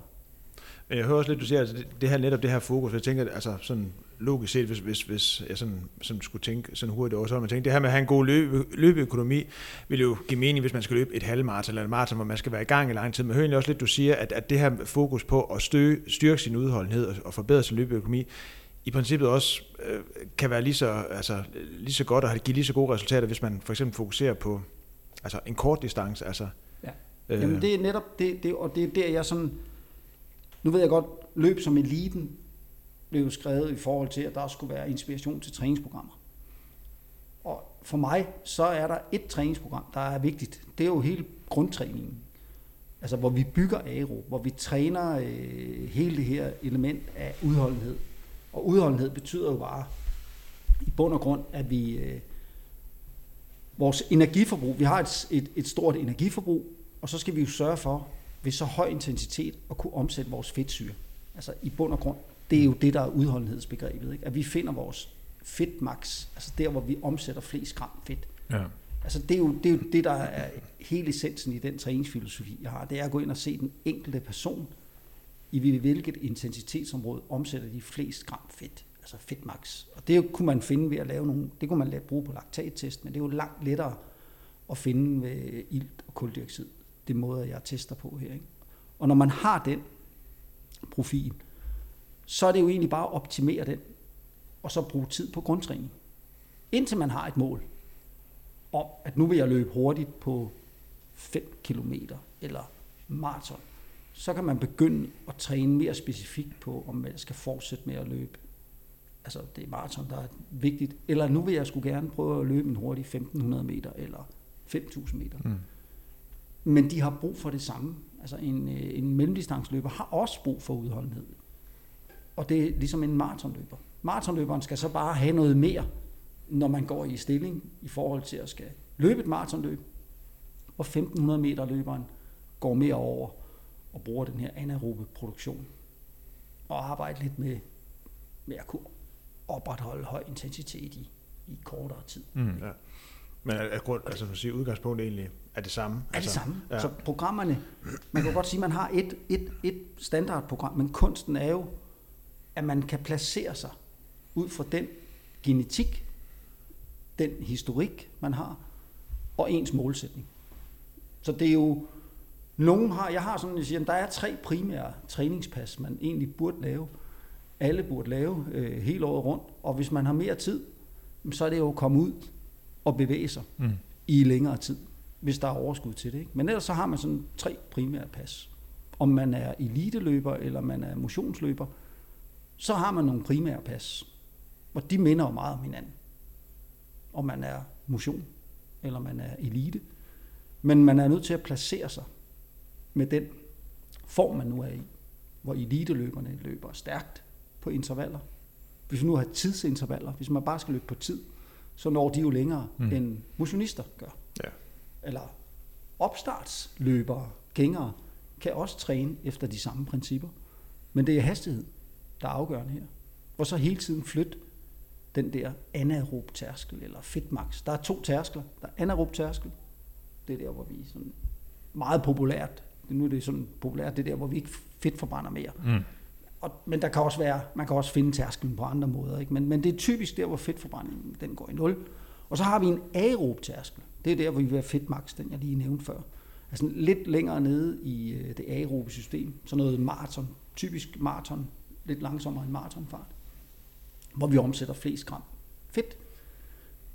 Men jeg hører også lidt, du siger, altså det, det her netop det her fokus, jeg tænker, altså sådan logisk set, hvis, hvis, hvis jeg sådan, sådan skulle tænke sådan hurtigt over, så man tænke, det her med at have en god løbe, løbeøkonomi, vil jo give mening, hvis man skal løbe et halvmarathon eller et maraton, hvor man skal være i gang i lang tid. Men hører også lidt, du siger, at, at det her fokus på at stø, styrke sin udholdenhed og, og forbedre sin løbeøkonomi, i princippet også øh, kan være lige så, altså, lige så godt og give lige så gode resultater, hvis man for eksempel fokuserer på altså en kort distance. Altså, Ja. øh, Jamen det er netop det, det, og det er der, jeg sådan... Nu ved jeg godt, løb som eliten blev skrevet i forhold til, at der skulle være inspiration til træningsprogrammer. Og for mig, så er der et træningsprogram, der er vigtigt. Det er jo hele grundtræningen. Altså hvor vi bygger aero, hvor vi træner øh, hele det her element af udholdenhed. Og udholdenhed betyder jo bare i bund og grund, at vi... Øh, vores energiforbrug, vi har et, et, et stort energiforbrug, og så skal vi jo sørge for ved så høj intensitet at kunne omsætte vores fedtsyre. Altså i bund og grund, det er jo det, der er udholdenhedsbegrebet, ikke? at vi finder vores fedtmax, altså der, hvor vi omsætter flest gram fedt. Ja. Altså det er, jo, det er jo det, der er hele essensen i den træningsfilosofi, jeg har. Det er at gå ind og se den enkelte person, i hvilket intensitetsområde omsætter de flest gram fedt, altså fedtmax. Og det kunne man finde ved at lave nogle, det kunne man lade bruge på laktattest, men det er jo langt lettere at finde ved ilt og koldioxid. Det måde, jeg tester på her. Ikke? Og når man har den profil, så er det jo egentlig bare at optimere den, og så bruge tid på grundtræning. Indtil man har et mål om, at nu vil jeg løbe hurtigt på 5 km eller maraton, så kan man begynde at træne mere specifikt på, om man skal fortsætte med at løbe. Altså det er maraton, der er vigtigt. Eller nu vil jeg skulle gerne prøve at løbe en hurtig 1500 meter eller 5000 meter. Mm. Men de har brug for det samme. Altså en, øh, en mellemdistanceløber har også brug for udholdenhed. Og det er ligesom en maratonløber. Maratonløberen skal så bare have noget mere, når man går i stilling i forhold til at skal løbe et maratonløb. Og 1500 meter løberen går mere over og bruger den her anaerobe produktion. Og arbejde lidt med, med at kunne opretholde høj intensitet i, i kortere tid. Mm. Ja. Men er, er grund, altså at sige, udgangspunktet egentlig er det samme? er det altså, samme. Ja. Så programmerne, man kan godt sige, at man har et, et, et standardprogram, men kunsten er jo, at man kan placere sig ud fra den genetik, den historik, man har, og ens målsætning. Så det er jo, nogen har, jeg har sådan, jeg siger, der er tre primære træningspas, man egentlig burde lave. Alle burde lave øh, hele året rundt, og hvis man har mere tid, så er det jo at komme ud og bevæge sig Mm. i længere tid, hvis der er overskud til det. Ikke? Men ellers så har man sådan tre primære pas. Om man er eliteløber eller man er motionsløber, så har man nogle primære pas. Og de minder jo meget om hinanden. Om man er motion eller man er elite. Men man er nødt til at placere sig med den form, man nu er i. Hvor eliteløberne løber stærkt på intervaller. Hvis vi nu har tidsintervaller, hvis man bare skal løbe på tid, så når de jo længere, Mm. end motionister gør. Ja. Eller opstartsløbere, gængere, kan også træne efter de samme principper. Men det er hastighed, der er afgørende her. Og så hele tiden flytte den der anaerob tærskel, eller fedtmax. Der er to tærskler. Der er anaerob tærskel. Det er der, hvor vi sådan meget populært, nu er det sådan populært, det er der, hvor vi ikke fedtforbrænder mere. Mm. Og, men der kan også være, man kan også finde tærsklen på andre måder. Ikke? Men, men det er typisk der, hvor fedtforbrændingen den går i nul. Og så har vi en aerob tærskel. Det er der, hvor vi vil have fedtmax, den jeg lige nævnte før. Altså lidt længere nede i øh, det aerobe system. Så noget maraton, typisk maraton, lidt langsommere end maratonfart. Hvor vi omsætter flest gram fedt.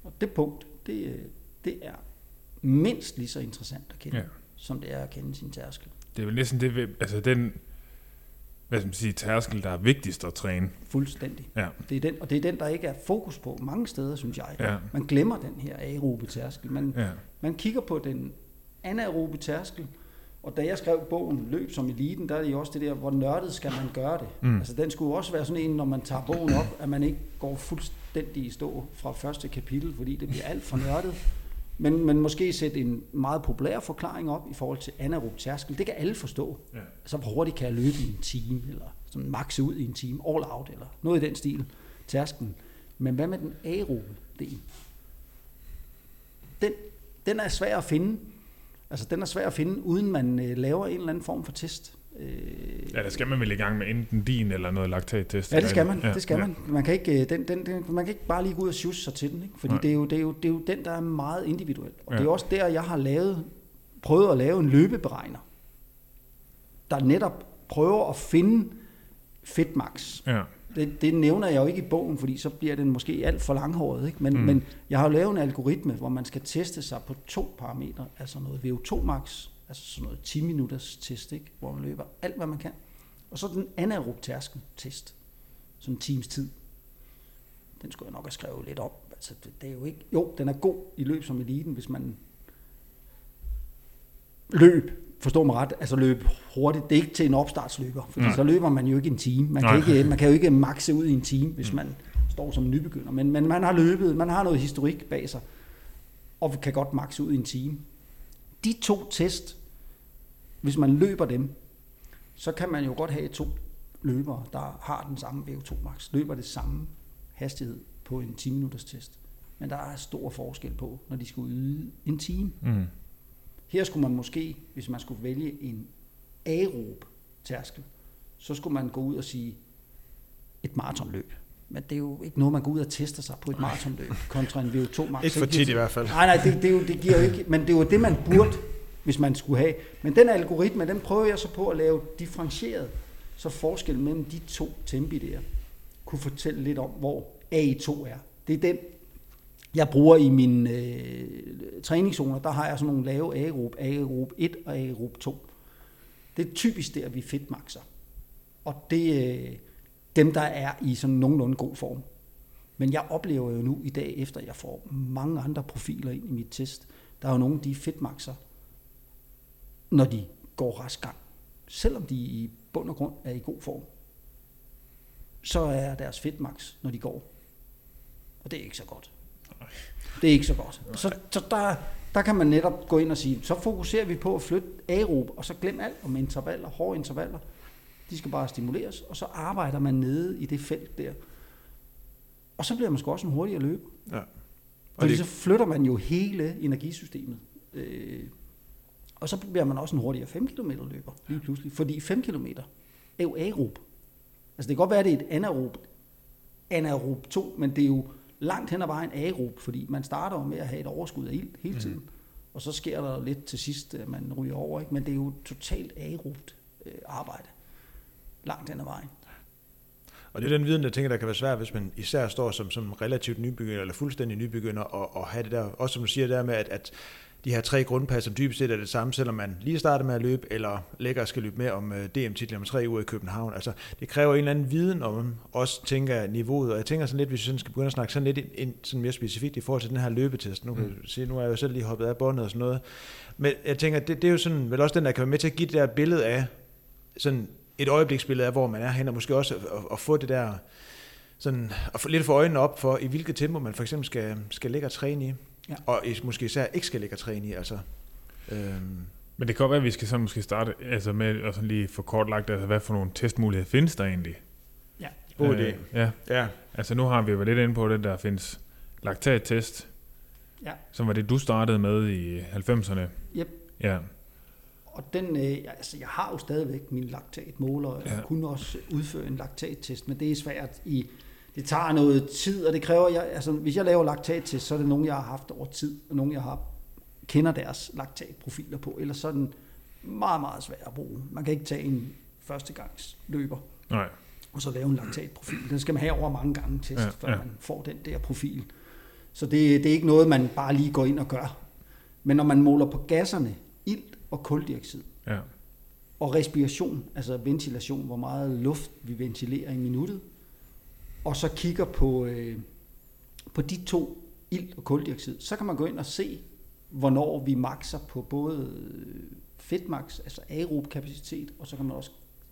Og det punkt, det, øh, det er mindst lige så interessant at kende, Ja. som det er at kende sin tærskel. Det er vel næsten det, altså den, hvad skal man sige, tærskel, der er vigtigst at træne. Fuldstændig. Ja. Det er den, og det er den, der ikke er fokus på mange steder, synes jeg. Ja. Man glemmer den her aerobe tærskel. Man, Ja. man kigger på den anaerobe tærskel, og da jeg skrev bogen Løb som eliten, der er det jo også det der, hvor nørdet skal man gøre det. Mm. Altså den skulle også være sådan en, når man tager bogen op, at man ikke går fuldstændig i stå fra første kapitel, fordi det bliver alt for nørdet. Men, men måske sætte en meget populær forklaring op i forhold til anaerob tærskel. Det kan alle forstå. Ja. Altså, hvor hurtigt kan jeg løbe i en time, eller sådan max ud i en time, all out, eller noget i den stil, tærskelen. Men hvad med den aerobe del? Den, den er svær at finde. Altså, den er svær at finde, uden man øh, laver en eller anden form for test. Øh, Ja, der skal man vel i gang med enten din eller noget laktattest. Ja, det skal man. Ja, Det skal ja. man. Man kan ikke, øh, den, den, den, man kan ikke bare lige gå ud og sjusse sig til den, ikke? fordi Nej. det er, jo, det, er jo, det er jo den, der er meget individuel. Og Ja. det er også der, jeg har lavet, prøvet at lave en løbeberegner, der netop prøver at finde fedtmax. Ja. Det, det nævner jeg jo ikke i bogen, fordi så bliver den måske alt for langhåret. Ikke? Men, mm. men jeg har jo lavet en algoritme, hvor man skal teste sig på to parametre, altså noget VO2 max, altså sådan noget 10 minutters test, ikke? hvor man løber alt, hvad man kan. Og så den anaerob tærskel test, sådan en times tid. Den skulle jeg nok have skrevet lidt op. Altså, det, det er jo ikke... Jo, den er god i løb som eliten, hvis man løb, forstår mig ret, altså løb hurtigt. Det er ikke til en opstartsløber, for så løber man jo ikke en time. Man Nej. kan, ikke, man kan jo ikke makse ud i en time, hvis man står som nybegynder. Men, men man har løbet, man har noget historik bag sig, og kan godt makse ud i en time. De to test, hvis man løber dem, så kan man jo godt have to løbere, der har den samme VO2 max, løber det samme hastighed på en 10 minutters test. Men der er stor forskel på, når de skal yde en time. Mm. Her skulle man måske, hvis man skulle vælge en aerob tærskel, så skulle man gå ud og sige et maratonløb. Men det er jo ikke noget, man går ud og tester sig på et maratonløb kontra en VO2 max. Ikke for tit i hvert fald. Nej, nej, det, det, er jo, det giver jo ikke, men det er jo det, man burde, hvis man skulle have. Men den algoritme, den prøver jeg så på at lave differentieret, så forskellen mellem de to tempi der, kunne fortælle lidt om, hvor A2 er. Det er den, jeg bruger i mine øh, træningszoner, der har jeg sådan nogle lave aerob, aerob 1 og aerob 2. Det er typisk der, vi fedtmakser. Og det er dem, der er i sådan nogenlunde god form. Men jeg oplever jo nu i dag, efter jeg får mange andre profiler ind i mit test, der er jo nogle, de fedtmakser, når de går rask gang. Selvom de i bund og grund er i god form, så er deres fedtmax, når de går. Og det er ikke så godt. Det er ikke så godt. Så, så der, der kan man netop gå ind og sige, så fokuserer vi på at flytte aerob, og så glem alt om intervaller, hårde intervaller. De skal bare stimuleres, og så arbejder man nede i det felt der. Og så bliver man sgu også en hurtigere løber. Ja. Og Fordi det, så flytter man jo hele energisystemet. Øh, og så bliver man også en hurtigere 5 km løber lige pludselig. Fordi 5 km er jo aerob. Altså det kan godt være, at det er et anaerob, anaerob 2, men det er jo langt hen ad vejen aerob, fordi man starter jo med at have et overskud af ild hele tiden. Mm. Og så sker der lidt til sidst, at man ryger over. Ikke? Men det er jo totalt aerobt øh, arbejde. Langt hen ad vejen. og det er den viden, jeg tænker, der kan være svært, hvis man især står som, som relativt nybegynder, eller fuldstændig nybegynder, og, og have det der, også som du siger der med, at, at de her tre grundpas, som dybest set er det samme, selvom man lige starter med at løbe, eller lægger skal løbe med om uh, DM-titlen om tre uger i København. Altså, det kræver en eller anden viden om, også tænker niveauet, og jeg tænker sådan lidt, hvis vi sådan skal begynde at snakke sådan lidt ind, sådan mere specifikt i forhold til den her løbetest. Nu kan mm. sige, nu er jeg jo selv lige hoppet af båndet og sådan noget. Men jeg tænker, det, det er jo sådan, vel også den, der kan være med til at give det der billede af, sådan et øjebliksbillede af, hvor man er henne, og måske også at, at, at få det der, sådan, at få lidt for øjnene op for, i hvilket tempo man for eksempel skal, skal ligge og træne i. Ja. Og måske især ikke skal ligge og træne i. Altså, øhm, Men det kan godt være, at vi skal så måske starte altså med at sådan lige få kortlagt, altså, hvad for nogle testmuligheder findes der egentlig? god idé. Øh, ja, Ja, altså nu har vi været lidt inde på det, der findes laktattest, Ja. som var det, du startede med i 90'erne. Yep. Ja, Og den, øh, altså jeg har jo stadigvæk min laktatmåler, og jeg Ja. kunne også udføre en laktattest, men det er svært i, det tager noget tid, og det kræver, jeg, altså hvis jeg laver laktattest, så er det nogen, jeg har haft over tid, og nogen, jeg har kender deres laktatprofiler på, ellers så er den meget, meget svær at bruge. Man kan ikke tage en førstegangs løber, nej, og så lave en laktatprofil. Den skal man have over mange gange test, Ja, før ja. man får den der profil. Så det, det er ikke noget, man bare lige går ind og gør. Men når man måler på gasserne, ilt og koldioxid, ja, og respiration, altså ventilation, hvor meget luft vi ventilerer i minuttet, og så kigger på, øh, på de to, ilt og koldioxid, så kan man gå ind og se, hvornår vi makser på både øh, fedtmax, altså aerob kapacitet, og så kan man også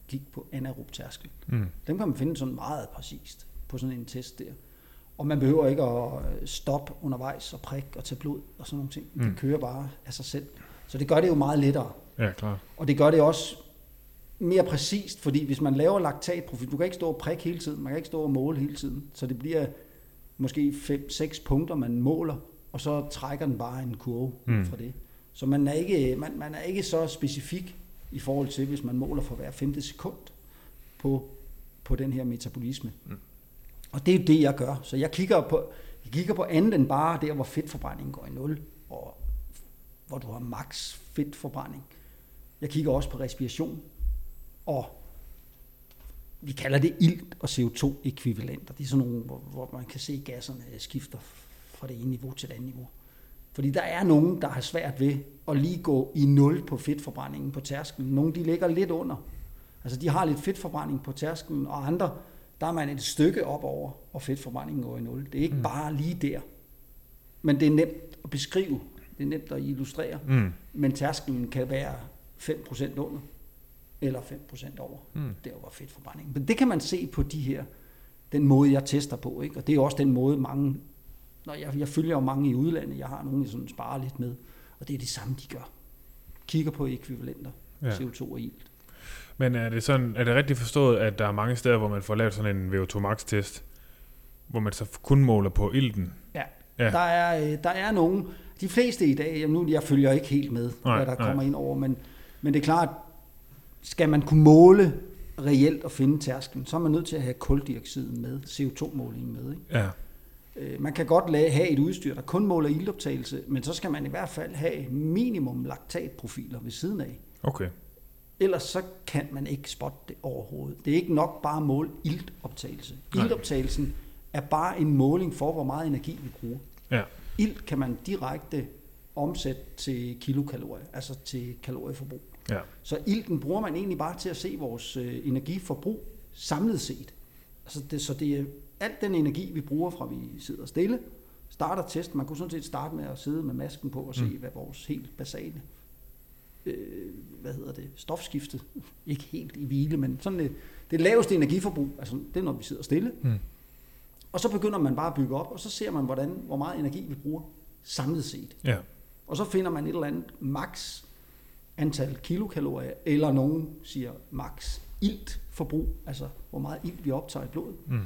kigge på anaerob tærskel. mm. Dem kan man finde sådan meget præcist på sådan en test der. Og man behøver ikke at øh, stoppe undervejs og prikke og tage blod og sådan nogle ting. Mm. Det kører bare af sig selv. Så det gør det jo meget lettere. Ja, klart. Og det gør det også mere præcist, fordi hvis man laver laktatprofil, du kan ikke stå og prikke hele tiden, man kan ikke stå og måle hele tiden, så det bliver måske 5-6 punkter, man måler, og så trækker den bare en kurve mm. Fra det. Så man er, ikke, man, man er ikke så specifik i forhold til, hvis man måler for hver femte sekund på, på den her metabolisme. Mm. Og det er jo det, jeg gør. Så jeg kigger på, jeg kigger på andet end bare der, hvor fedtforbrændingen går i nul, og hvor du har max fedtforbrænding. Jeg kigger også på respiration, og vi kalder det ilt og CO2-ekvivalenter. Det er sådan nogle, hvor, hvor man kan se at gasserne skifter fra det ene niveau til det andet niveau. Fordi der er nogen, der har svært ved at lige gå i nul på fedtforbrændingen på tærskelen. Nogle de ligger lidt under. Altså de har lidt fedtforbrænding på tærskelen, og andre, der er man et stykke op over, og fedtforbrændingen går i nul. Det er ikke mm. bare lige der. Men det er nemt at beskrive. Det er nemt at illustrere. Mm. Men tærskelen kan være 5% under, eller 5% over, Mm. der var fedtforbrændingen. Men det kan man se på de her, den måde, jeg tester på. Ikke? Og det er også den måde, mange, når jeg, jeg følger jo mange i udlandet, jeg har nogle, jeg sådan sparer lidt med, og det er det samme, de gør. Kigger på ekvivalenter, Ja. ja. CO2 og ilt. Men er det, sådan, er det rigtigt forstået, at der er mange steder, hvor man får lavet sådan en VO2 max-test, hvor man så kun måler på ilten? Ja. Ja. Der, er, øh, der er nogen, de fleste i dag, jamen nu jeg følger ikke helt med, nej, hvad der nej. kommer ind over, men, men det er klart, skal man kunne måle reelt og finde tærsklen, så er man nødt til at have koldioxiden med, CO2-målingen med. Ikke? Ja. Øh, Man kan godt lave, have et udstyr, der kun måler iltoptagelse, men så skal man i hvert fald have minimum laktatprofiler ved siden af. Okay. Ellers så kan man ikke spotte det overhovedet. Det er ikke nok bare at måle iltoptagelse. Iltoptagelsen er bare en måling for, hvor meget energi vi bruger. Ja. Ilt kan man direkte omsætte til kilokalorier, altså til kalorieforbrug. Ja. Så ilten bruger man egentlig bare til at se vores øh, energiforbrug samlet set. Altså det, så det er alt den energi, vi bruger fra vi sidder stille, starter testen. Man kunne sådan set starte med at sidde med masken på og se, Mm. hvad vores helt basale øh, hvad hedder det, stofskiftet, [LAUGHS] ikke helt i hvile, men sådan det, det laveste energiforbrug, altså det er, når vi sidder stille. Mm. Og så begynder man bare at bygge op, og så ser man, hvordan, hvor meget energi vi bruger samlet set. Ja. Og så finder man et eller andet max antal kilokalorier, eller nogen siger max iltforbrug, altså hvor meget ilt vi optager i blodet. Mm.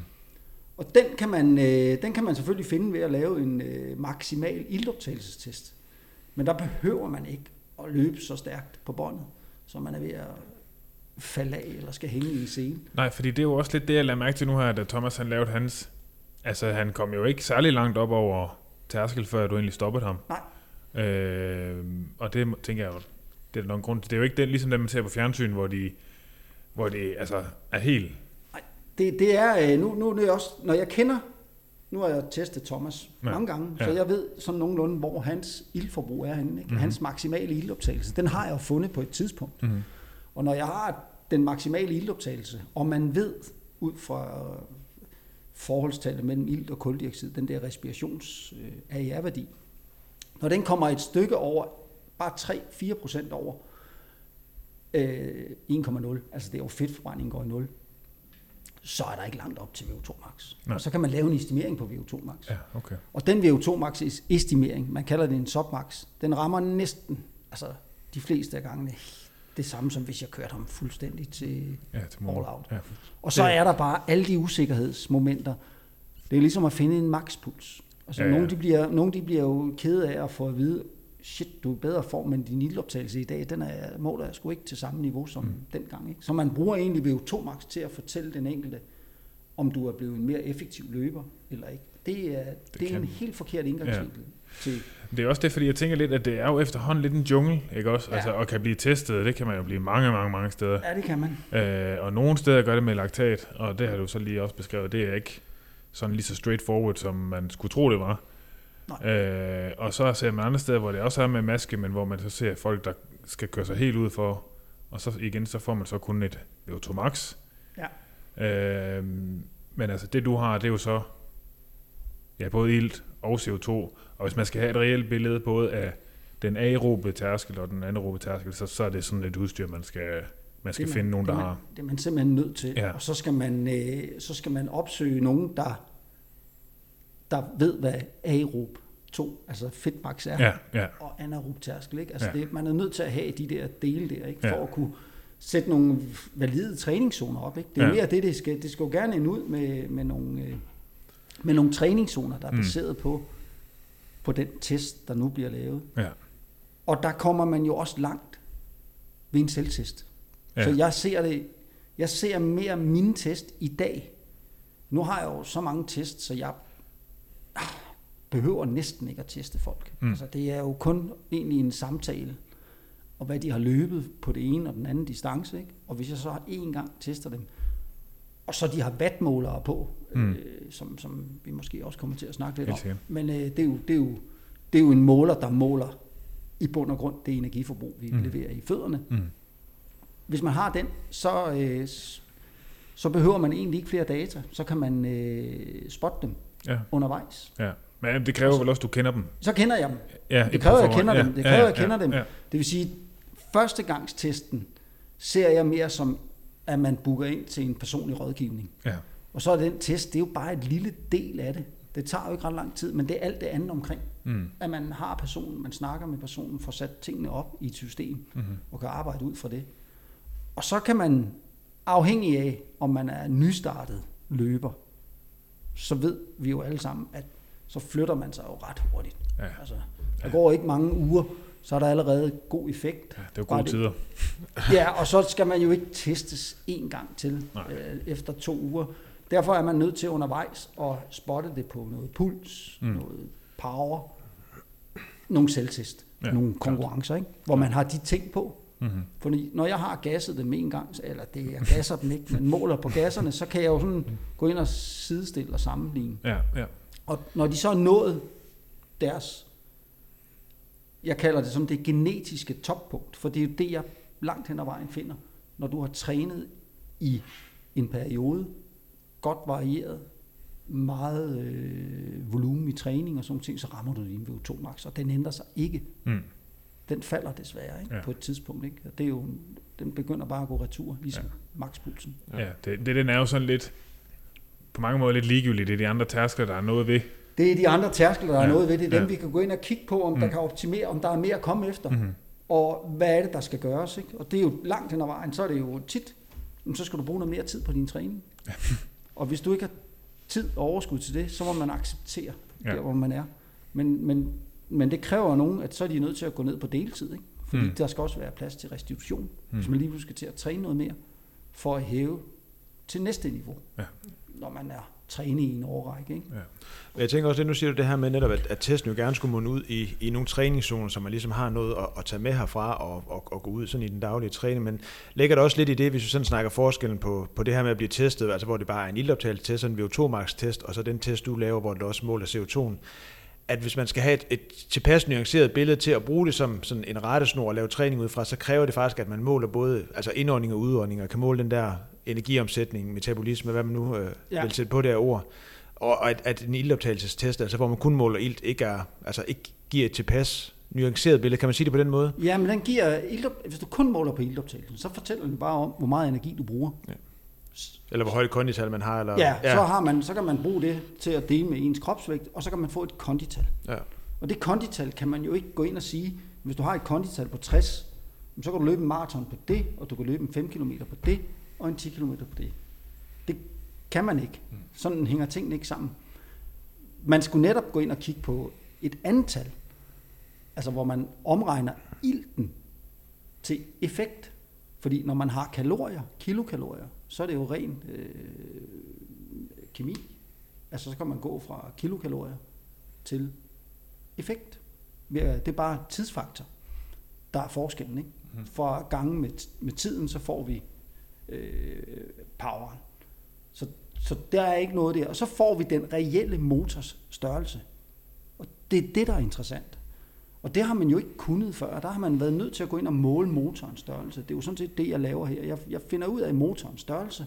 Og den kan man, øh, den kan man selvfølgelig finde ved at lave en øh, maksimal iltoptagelsestest. Men der behøver man ikke at løbe så stærkt på båndet, så man er ved at falde af eller skal hænge i en scene. Nej, fordi det er jo også lidt det, jeg lader mærke til nu her, da Thomas han lavede hans... Altså, han kom jo ikke særlig langt op over tærskel, før du egentlig stoppede ham. Nej. Øh, og det tænker jeg jo, det er der nogen grund til. Det er jo ikke den, ligesom dem, man ser på fjernsyn, hvor de, hvor de altså, er helt... Det, det er, øh, nu, nu er det også, når jeg kender, nu har jeg testet Thomas Ja. mange gange, Ja. så jeg ved sådan nogenlunde, hvor hans ildforbrug er henne. Ikke? Mhm. Mm-hmm. Hans maksimale ildoptagelse, den har jeg jo fundet på et tidspunkt. Mm. Og når jeg har den maksimale ildoptagelse, og man ved ud fra forholdstallet mellem ilt og koldioxid, den der respirations øh, AR-værdi, når den kommer et stykke over, bare 3-4 procent over øh, 1,0, altså det er jo fedtforbrændingen går i 0, så er der ikke langt op til VO2 max. Nej. Og så kan man lave en estimering på VO2 max. Ja, okay. Og den VO2 max estimering, man kalder det en submax, den rammer næsten, altså de fleste af gangene, det samme som hvis jeg kørte ham fuldstændig til Ja, til all out. Ja. Og så er der bare alle de usikkerhedsmomenter. Det er ligesom at finde en makspuls. Altså, Ja, ja, ja. Nogle, de bliver, nogle de bliver jo kede af at få at vide, shit, du er bedre form, men din ildoptagelse i dag, den er, måler jeg sgu ikke til samme niveau som Mm. dengang. Ikke? Så man bruger egentlig VO2 max til at fortælle den enkelte, om du er blevet en mere effektiv løber eller ikke. Det er, det det er en helt forkert indgangsvinkel ja. til Det er også det, fordi jeg tænker lidt, at det er jo efterhånden lidt en jungle, ikke også? Ja. Altså, og kan blive testet, det kan man jo blive mange, mange, mange steder. Ja, det kan man. Øh, og nogle steder gør det med laktat, og det har du så lige også beskrevet, det er ikke sådan lige så straightforward, som man skulle tro, det var. Øh, og så ser man andre steder, hvor det også er med maske, men hvor man så ser folk, der skal køre sig helt ud for, og så igen, så får man så kun et VO2 max. Ja. Øh, men altså, det du har, det er jo så ja, både ilt og CO2, og hvis man skal have et reelt billede både af den aerobe tærskel og den anaerobe tærskel, så, så er det sådan et udstyr, man skal, man skal Det er finde nogen, der er man, har. Det er man simpelthen nødt til. Ja. Og så skal, man, øh, så skal man opsøge nogen, der der ved, hvad aerob 2, altså fedtmax er, Ja, ja. og anaerob tærskel. Ikke? Altså Ja. det, man er nødt til at have de der dele der, ikke? for Ja. at kunne sætte nogle valide træningszoner op. Ikke? Det er Ja. mere det, det skal, det skal jo gerne ende ud med, med, nogle, øh, med nogle træningszoner, der er Mm. baseret på, på den test, der nu bliver lavet. Ja. Og der kommer man jo også langt ved en selvtest. Ja. Så jeg ser det, jeg ser mere min test i dag. Nu har jeg jo så mange tests, så jeg behøver næsten ikke at teste folk. Mm. Altså, det er jo kun egentlig en samtale, og hvad de har løbet på det ene og den anden distance. Ikke? Og hvis jeg så en gang tester dem, og så de har wattmålere på, Mm. øh, som, som vi måske også kommer til at snakke lidt om. Men øh, det, er jo, det, er jo, det er jo en måler, der måler i bund og grund det energiforbrug, vi Mm. leverer i fødderne. Mm. Hvis man har den, så, øh, så behøver man egentlig ikke flere data. Så kan man øh, spotte dem Ja, undervejs. ja. Men det kræver vel også, at du kender dem. Så kender jeg dem. Ja, Det kræver, at jeg kender Ja, dem. Det ja, kræver, ja, at jeg kender ja, dem. Ja. Det vil sige, førstegangstesten ser jeg mere som, at man booker ind til en personlig rådgivning. Ja. Og så er den test, det er jo bare et lille del af det. Det tager jo ikke ret lang tid, men det er alt det andet omkring. Mm. At man har personen, man snakker med personen, får sat tingene op i et system, Mm-hmm. og kan arbejde ud fra det. Og så kan man, afhængig af, om man er nystartet løber, så ved vi jo alle sammen, at så flytter man sig jo ret hurtigt. Ja. Altså, der går ikke mange uger, så er der allerede god effekt. ja, det er Bare gode det- tider. [LAUGHS] Ja, og så skal man jo ikke testes en gang til Nej. øh, efter to uger. Derfor er man nødt til undervejs at spotte det på noget puls, Mm. noget power, nogle selvtest, Ja, ja, nogle konkurrencer, ikke? hvor man har de ting på. Mm-hmm. Fordi når jeg har gasset dem en gang, eller det jeg gasser dem ikke, men måler på gasserne, så kan jeg jo sådan gå ind og sidestille og sammenligne. Ja, ja. Og når de så er nået deres, jeg kalder det som det genetiske toppunkt, for det er jo det, jeg langt hen ad vejen finder, når du har trænet i en periode, godt varieret, meget øh, volumen i træning og sådan ting, så rammer du din VO2 max, og den ændrer sig ikke. Mm. Den falder desværre ikke, Ja. ja. på et tidspunkt. Ikke? Og det er jo, den begynder bare at gå retur, ligesom Ja. ja. maxpulsen. Ja, det, det, den er jo sådan lidt, på mange måder lidt ligegyldigt. Det er de andre tærskler, der er noget ved. Det er de andre tærskler, der Ja. er noget ved det. Er dem, Ja. vi kan gå ind og kigge på, om mm. der Mm. kan optimere, om der er mere at komme efter. Mm-hmm. Og hvad er det, der skal gøres? Ikke? Og det er jo langt hen ad vejen, så er det jo tit, jamen, så skal du bruge noget mere tid på din træning. [LAUGHS] og hvis du ikke har tid og overskud til det, så må man acceptere Ja. der, hvor man er. Men, men, men det kræver nogen, at så er de nødt til at gå ned på deltid. Ikke? Fordi Mm. mm. der skal også være plads til restitution, Mm. mm. hvis man lige pludselig skal til at træne noget mere, for at hæve til næste niveau, Ja når man er træne i en årrække. Ikke? Men jeg tænker også, at nu siger du det her med netop, at, at testen jo gerne skulle munde ud i, i nogle træningszoner, som man ligesom har noget at, at tage med herfra og, og, og gå ud sådan i den daglige træning. Men ligger der også lidt i det, hvis vi sådan snakker forskellen på, på det her med at blive testet, altså hvor det bare er en ildoptagelse test, en VO2 max test, og så den test, du laver, hvor det også måler CO2'en, at hvis man skal have et, et tilpas nuanceret billede til at bruge det som sådan en rettesnor og lave træning ud fra, så kræver det faktisk, at man måler både altså indånding og udånding, og kan måle den der energiomsætning, metabolisme, hvad man nu øh, ja. Ja. vil sætte på det her ord. Og at, at en ildoptagelsestest, altså hvor man kun måler ilt, ikke, er, altså ikke giver et tilpas nuanceret billede. Kan man sige det på den måde? Ja, men den giver, iltop, hvis du kun måler på ildoptagelsen, så fortæller den bare om, hvor meget energi du bruger. Eller hvor højt kondital man har? Eller, Ja, ja. Så, har man, så kan man bruge det til at dele med ens kropsvægt, og så kan man få et kondital. Ja. Og det kondital kan man jo ikke gå ind og sige, hvis du har et kondital på 60, så kan du løbe en maraton på det, og du kan løbe en 5 km på det, og en 10 km på det. Det kan man ikke. Sådan hænger tingene ikke sammen. Man skulle netop gå ind og kigge på et antal, altså hvor man omregner ilten til effekt. Fordi når man har kalorier, kilokalorier, så er det jo ren øh, kemi. Altså så kan man gå fra kilokalorier til effekt. Det er bare tidsfaktor, der er forskellen. Ikke? Mhm. For gange med, med tiden, så får vi øh, poweren. Så, så der er ikke noget der. Og så får vi den reelle motors størrelse. Og det er det, der er interessant. Og det har man jo ikke kunnet før. Der har man været nødt til at gå ind og måle motorens størrelse. Det er jo sådan set det, jeg laver her. Jeg, jeg finder ud af motorens størrelse.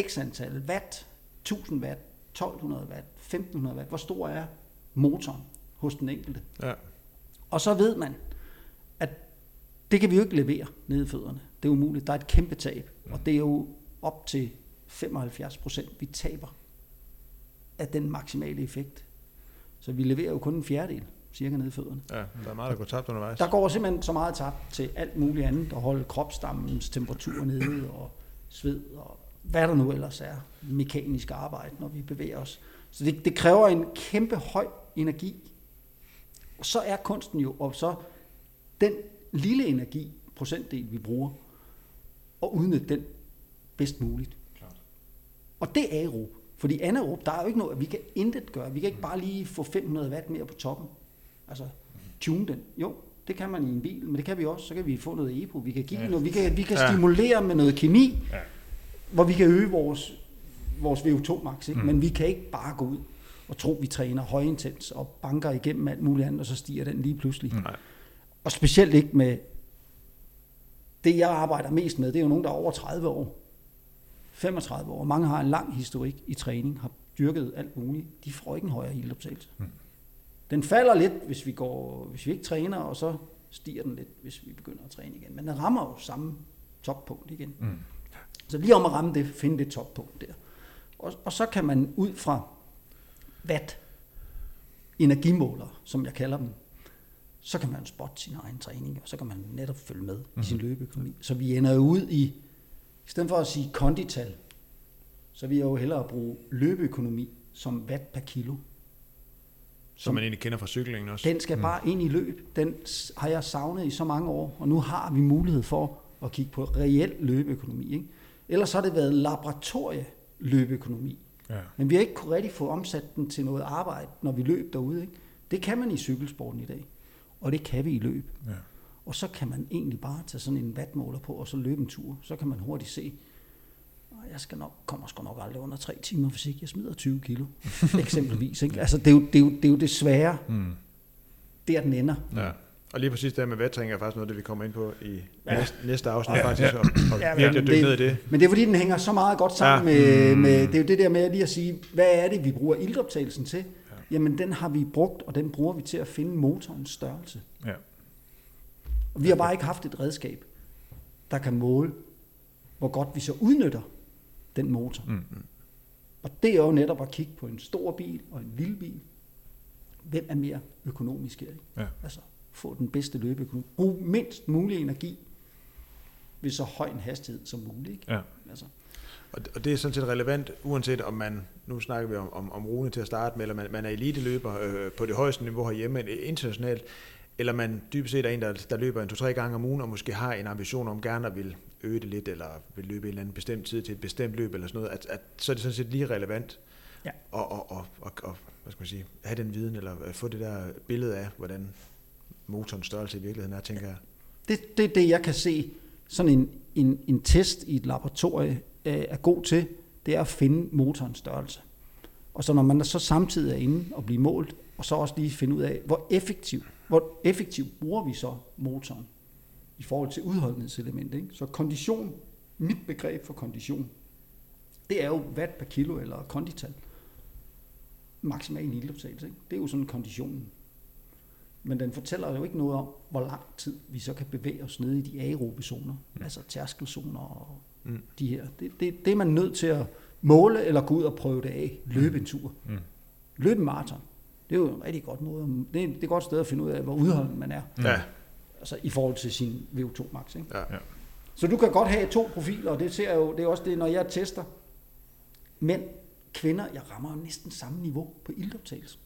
X antal watt, 1000 watt, 1200 watt, 1500 watt. Hvor stor er motoren hos den enkelte? Ja. Og så ved man, at det kan vi jo ikke levere nede i fødderne. Det er umuligt. Der er et kæmpe tab. Og det er jo op til 75 procent, vi taber af den maksimale effekt. Så vi leverer jo kun en fjerdedel, cirka nede i fødderne. Ja, der er meget, der går tabt undervejs. Der går simpelthen så meget tabt til alt muligt andet, at holde kropsstammens temperatur nede, og sved, og hvad der nu ellers er, mekanisk arbejde, når vi bevæger os. Så det, det kræver en kæmpe høj energi. Og så er kunsten jo, og så den lille energi, procentdel, vi bruger, og udnytte den bedst muligt. Og det er aerob. Fordi anaerob, der er jo ikke noget, vi kan intet gøre. Vi kan ikke bare lige få 500 watt mere på toppen. Altså, tune den. Jo, det kan man i en bil, men det kan vi også. Så kan vi få noget EPO. Vi kan give ja. noget, vi kan, vi kan Ja. stimulere med noget kemi, Ja. hvor vi kan øge vores, vores VO2 max. Ikke? Mm. Men vi kan ikke bare gå ud og tro, vi træner højintens og banker igennem alt muligt andet, og så stiger den lige pludselig. Mm. Nej. Og specielt ikke med det, jeg arbejder mest med, det er jo nogen, der er over 30 år. 35 år. Mange har en lang historik i træning, har dyrket alt muligt. De får ikke en højere ildoptagelse. Mm. Den falder lidt, hvis vi, går, hvis vi ikke træner, og så stiger den lidt, hvis vi begynder at træne igen. Men den rammer jo samme toppunkt igen. Mm. Så lige om at ramme det, finde det toppunkt der. Og, og så kan man ud fra watt energimåler, som jeg kalder dem, så kan man spotte sin egen træning, og så kan man netop følge med mm. i sin løbeøkonomi. Så vi ender jo ud i, i stedet for at sige kondital, så vil jeg jo hellere bruge løbeøkonomi som watt per kilo. Som man egentlig kender fra cyklingen også. Den skal bare ind i løb. Den har jeg savnet i så mange år, og nu har vi mulighed for at kigge på reel løbeøkonomi. Ikke? Ellers har det været laboratorieløbeøkonomi. Ja. Men vi har ikke kunne rigtig få omsat den til noget arbejde, når vi løb derude. Ikke? Det kan man i cykelsporten i dag, og det kan vi i løb. Ja. Og så kan man egentlig bare tage sådan en wattmåler på, og så løbe en tur. Så kan man hurtigt se, "Ej, jeg skal nok, kommer sgu nok aldrig under tre timer, ikke jeg smider 20 kilo, [LAUGHS] eksempelvis. Ikke? Altså, det, er jo, det, er jo, det er jo det svære, Mm. der den ender. Ja. Og lige præcis det her med vættring er faktisk noget, det vi kommer ind på i Ja. næste, næste afsnit, Ja, faktisk, ja. og, og Ja, virkelig at dykke ned i det. Men det er fordi, den hænger så meget godt sammen ja. med, Mm. med, det er jo det der med lige at sige, hvad er det, vi bruger ildoptagelsen til? Ja. Jamen, den har vi brugt, og den bruger vi til at finde motorens størrelse. Ja. Og vi har bare ikke haft et redskab, der kan måle, hvor godt vi så udnytter den motor. Mm. Og det er jo netop at kigge på en stor bil og en lille bil. Hvem er mere økonomisk her? Ikke? Ja. Altså, få den bedste løbeøkonomi. Brug mindst mulig energi ved så høj en hastighed som muligt. Ikke? Ja. Altså, Og, det er sådan set relevant, uanset om man, nu snakker vi om, om, om Rune til at starte med, eller man, man er eliteløber øh, på det højeste niveau herhjemme internationalt, eller man dybest set er en, der, der løber en to-tre gange om ugen, og måske har en ambition om gerne at vil øge det lidt, eller vil løbe en eller anden bestemt tid til et bestemt løb, eller sådan noget, at, at så er det sådan set lige relevant Ja. at, og, og, og, og, hvad skal man sige, have den viden, eller øh, få det der billede af, hvordan motorens størrelse i virkeligheden er, tænker jeg. det, det er det, jeg kan se, sådan en, en, en test i et laboratorie øh, er god til, det er at finde motorens størrelse. Og så når man så samtidig er inde og bliver målt, og så også lige finde ud af, hvor effektiv, hvor effektivt bruger vi så motoren i forhold til udholdenhedselement. Ikke? Så kondition, mit begreb for kondition, det er jo watt per kilo eller kondital. Maksimal ildoptagelse. Ikke? Det er jo sådan konditionen. Men den fortæller jo ikke noget om, hvor lang tid vi så kan bevæge os nede i de aerobe zoner, mm. altså tærskelzoner og Mm. mm. de her. Det, det, det er man nødt til at måle eller gå ud og prøve det af. Løbe en tur. Mm. Løbe en maraton. Det er jo en rigtig godt måde. Det er, det er et godt sted at finde ud af, hvor udholden man er. Ja, Altså i forhold til sin VO2 max. Ikke? ja. Ja. Så du kan godt have to profiler, og det ser jeg jo, det er også det, når jeg tester. Mænd, kvinder, jeg rammer jo næsten samme niveau på ildoptagelse.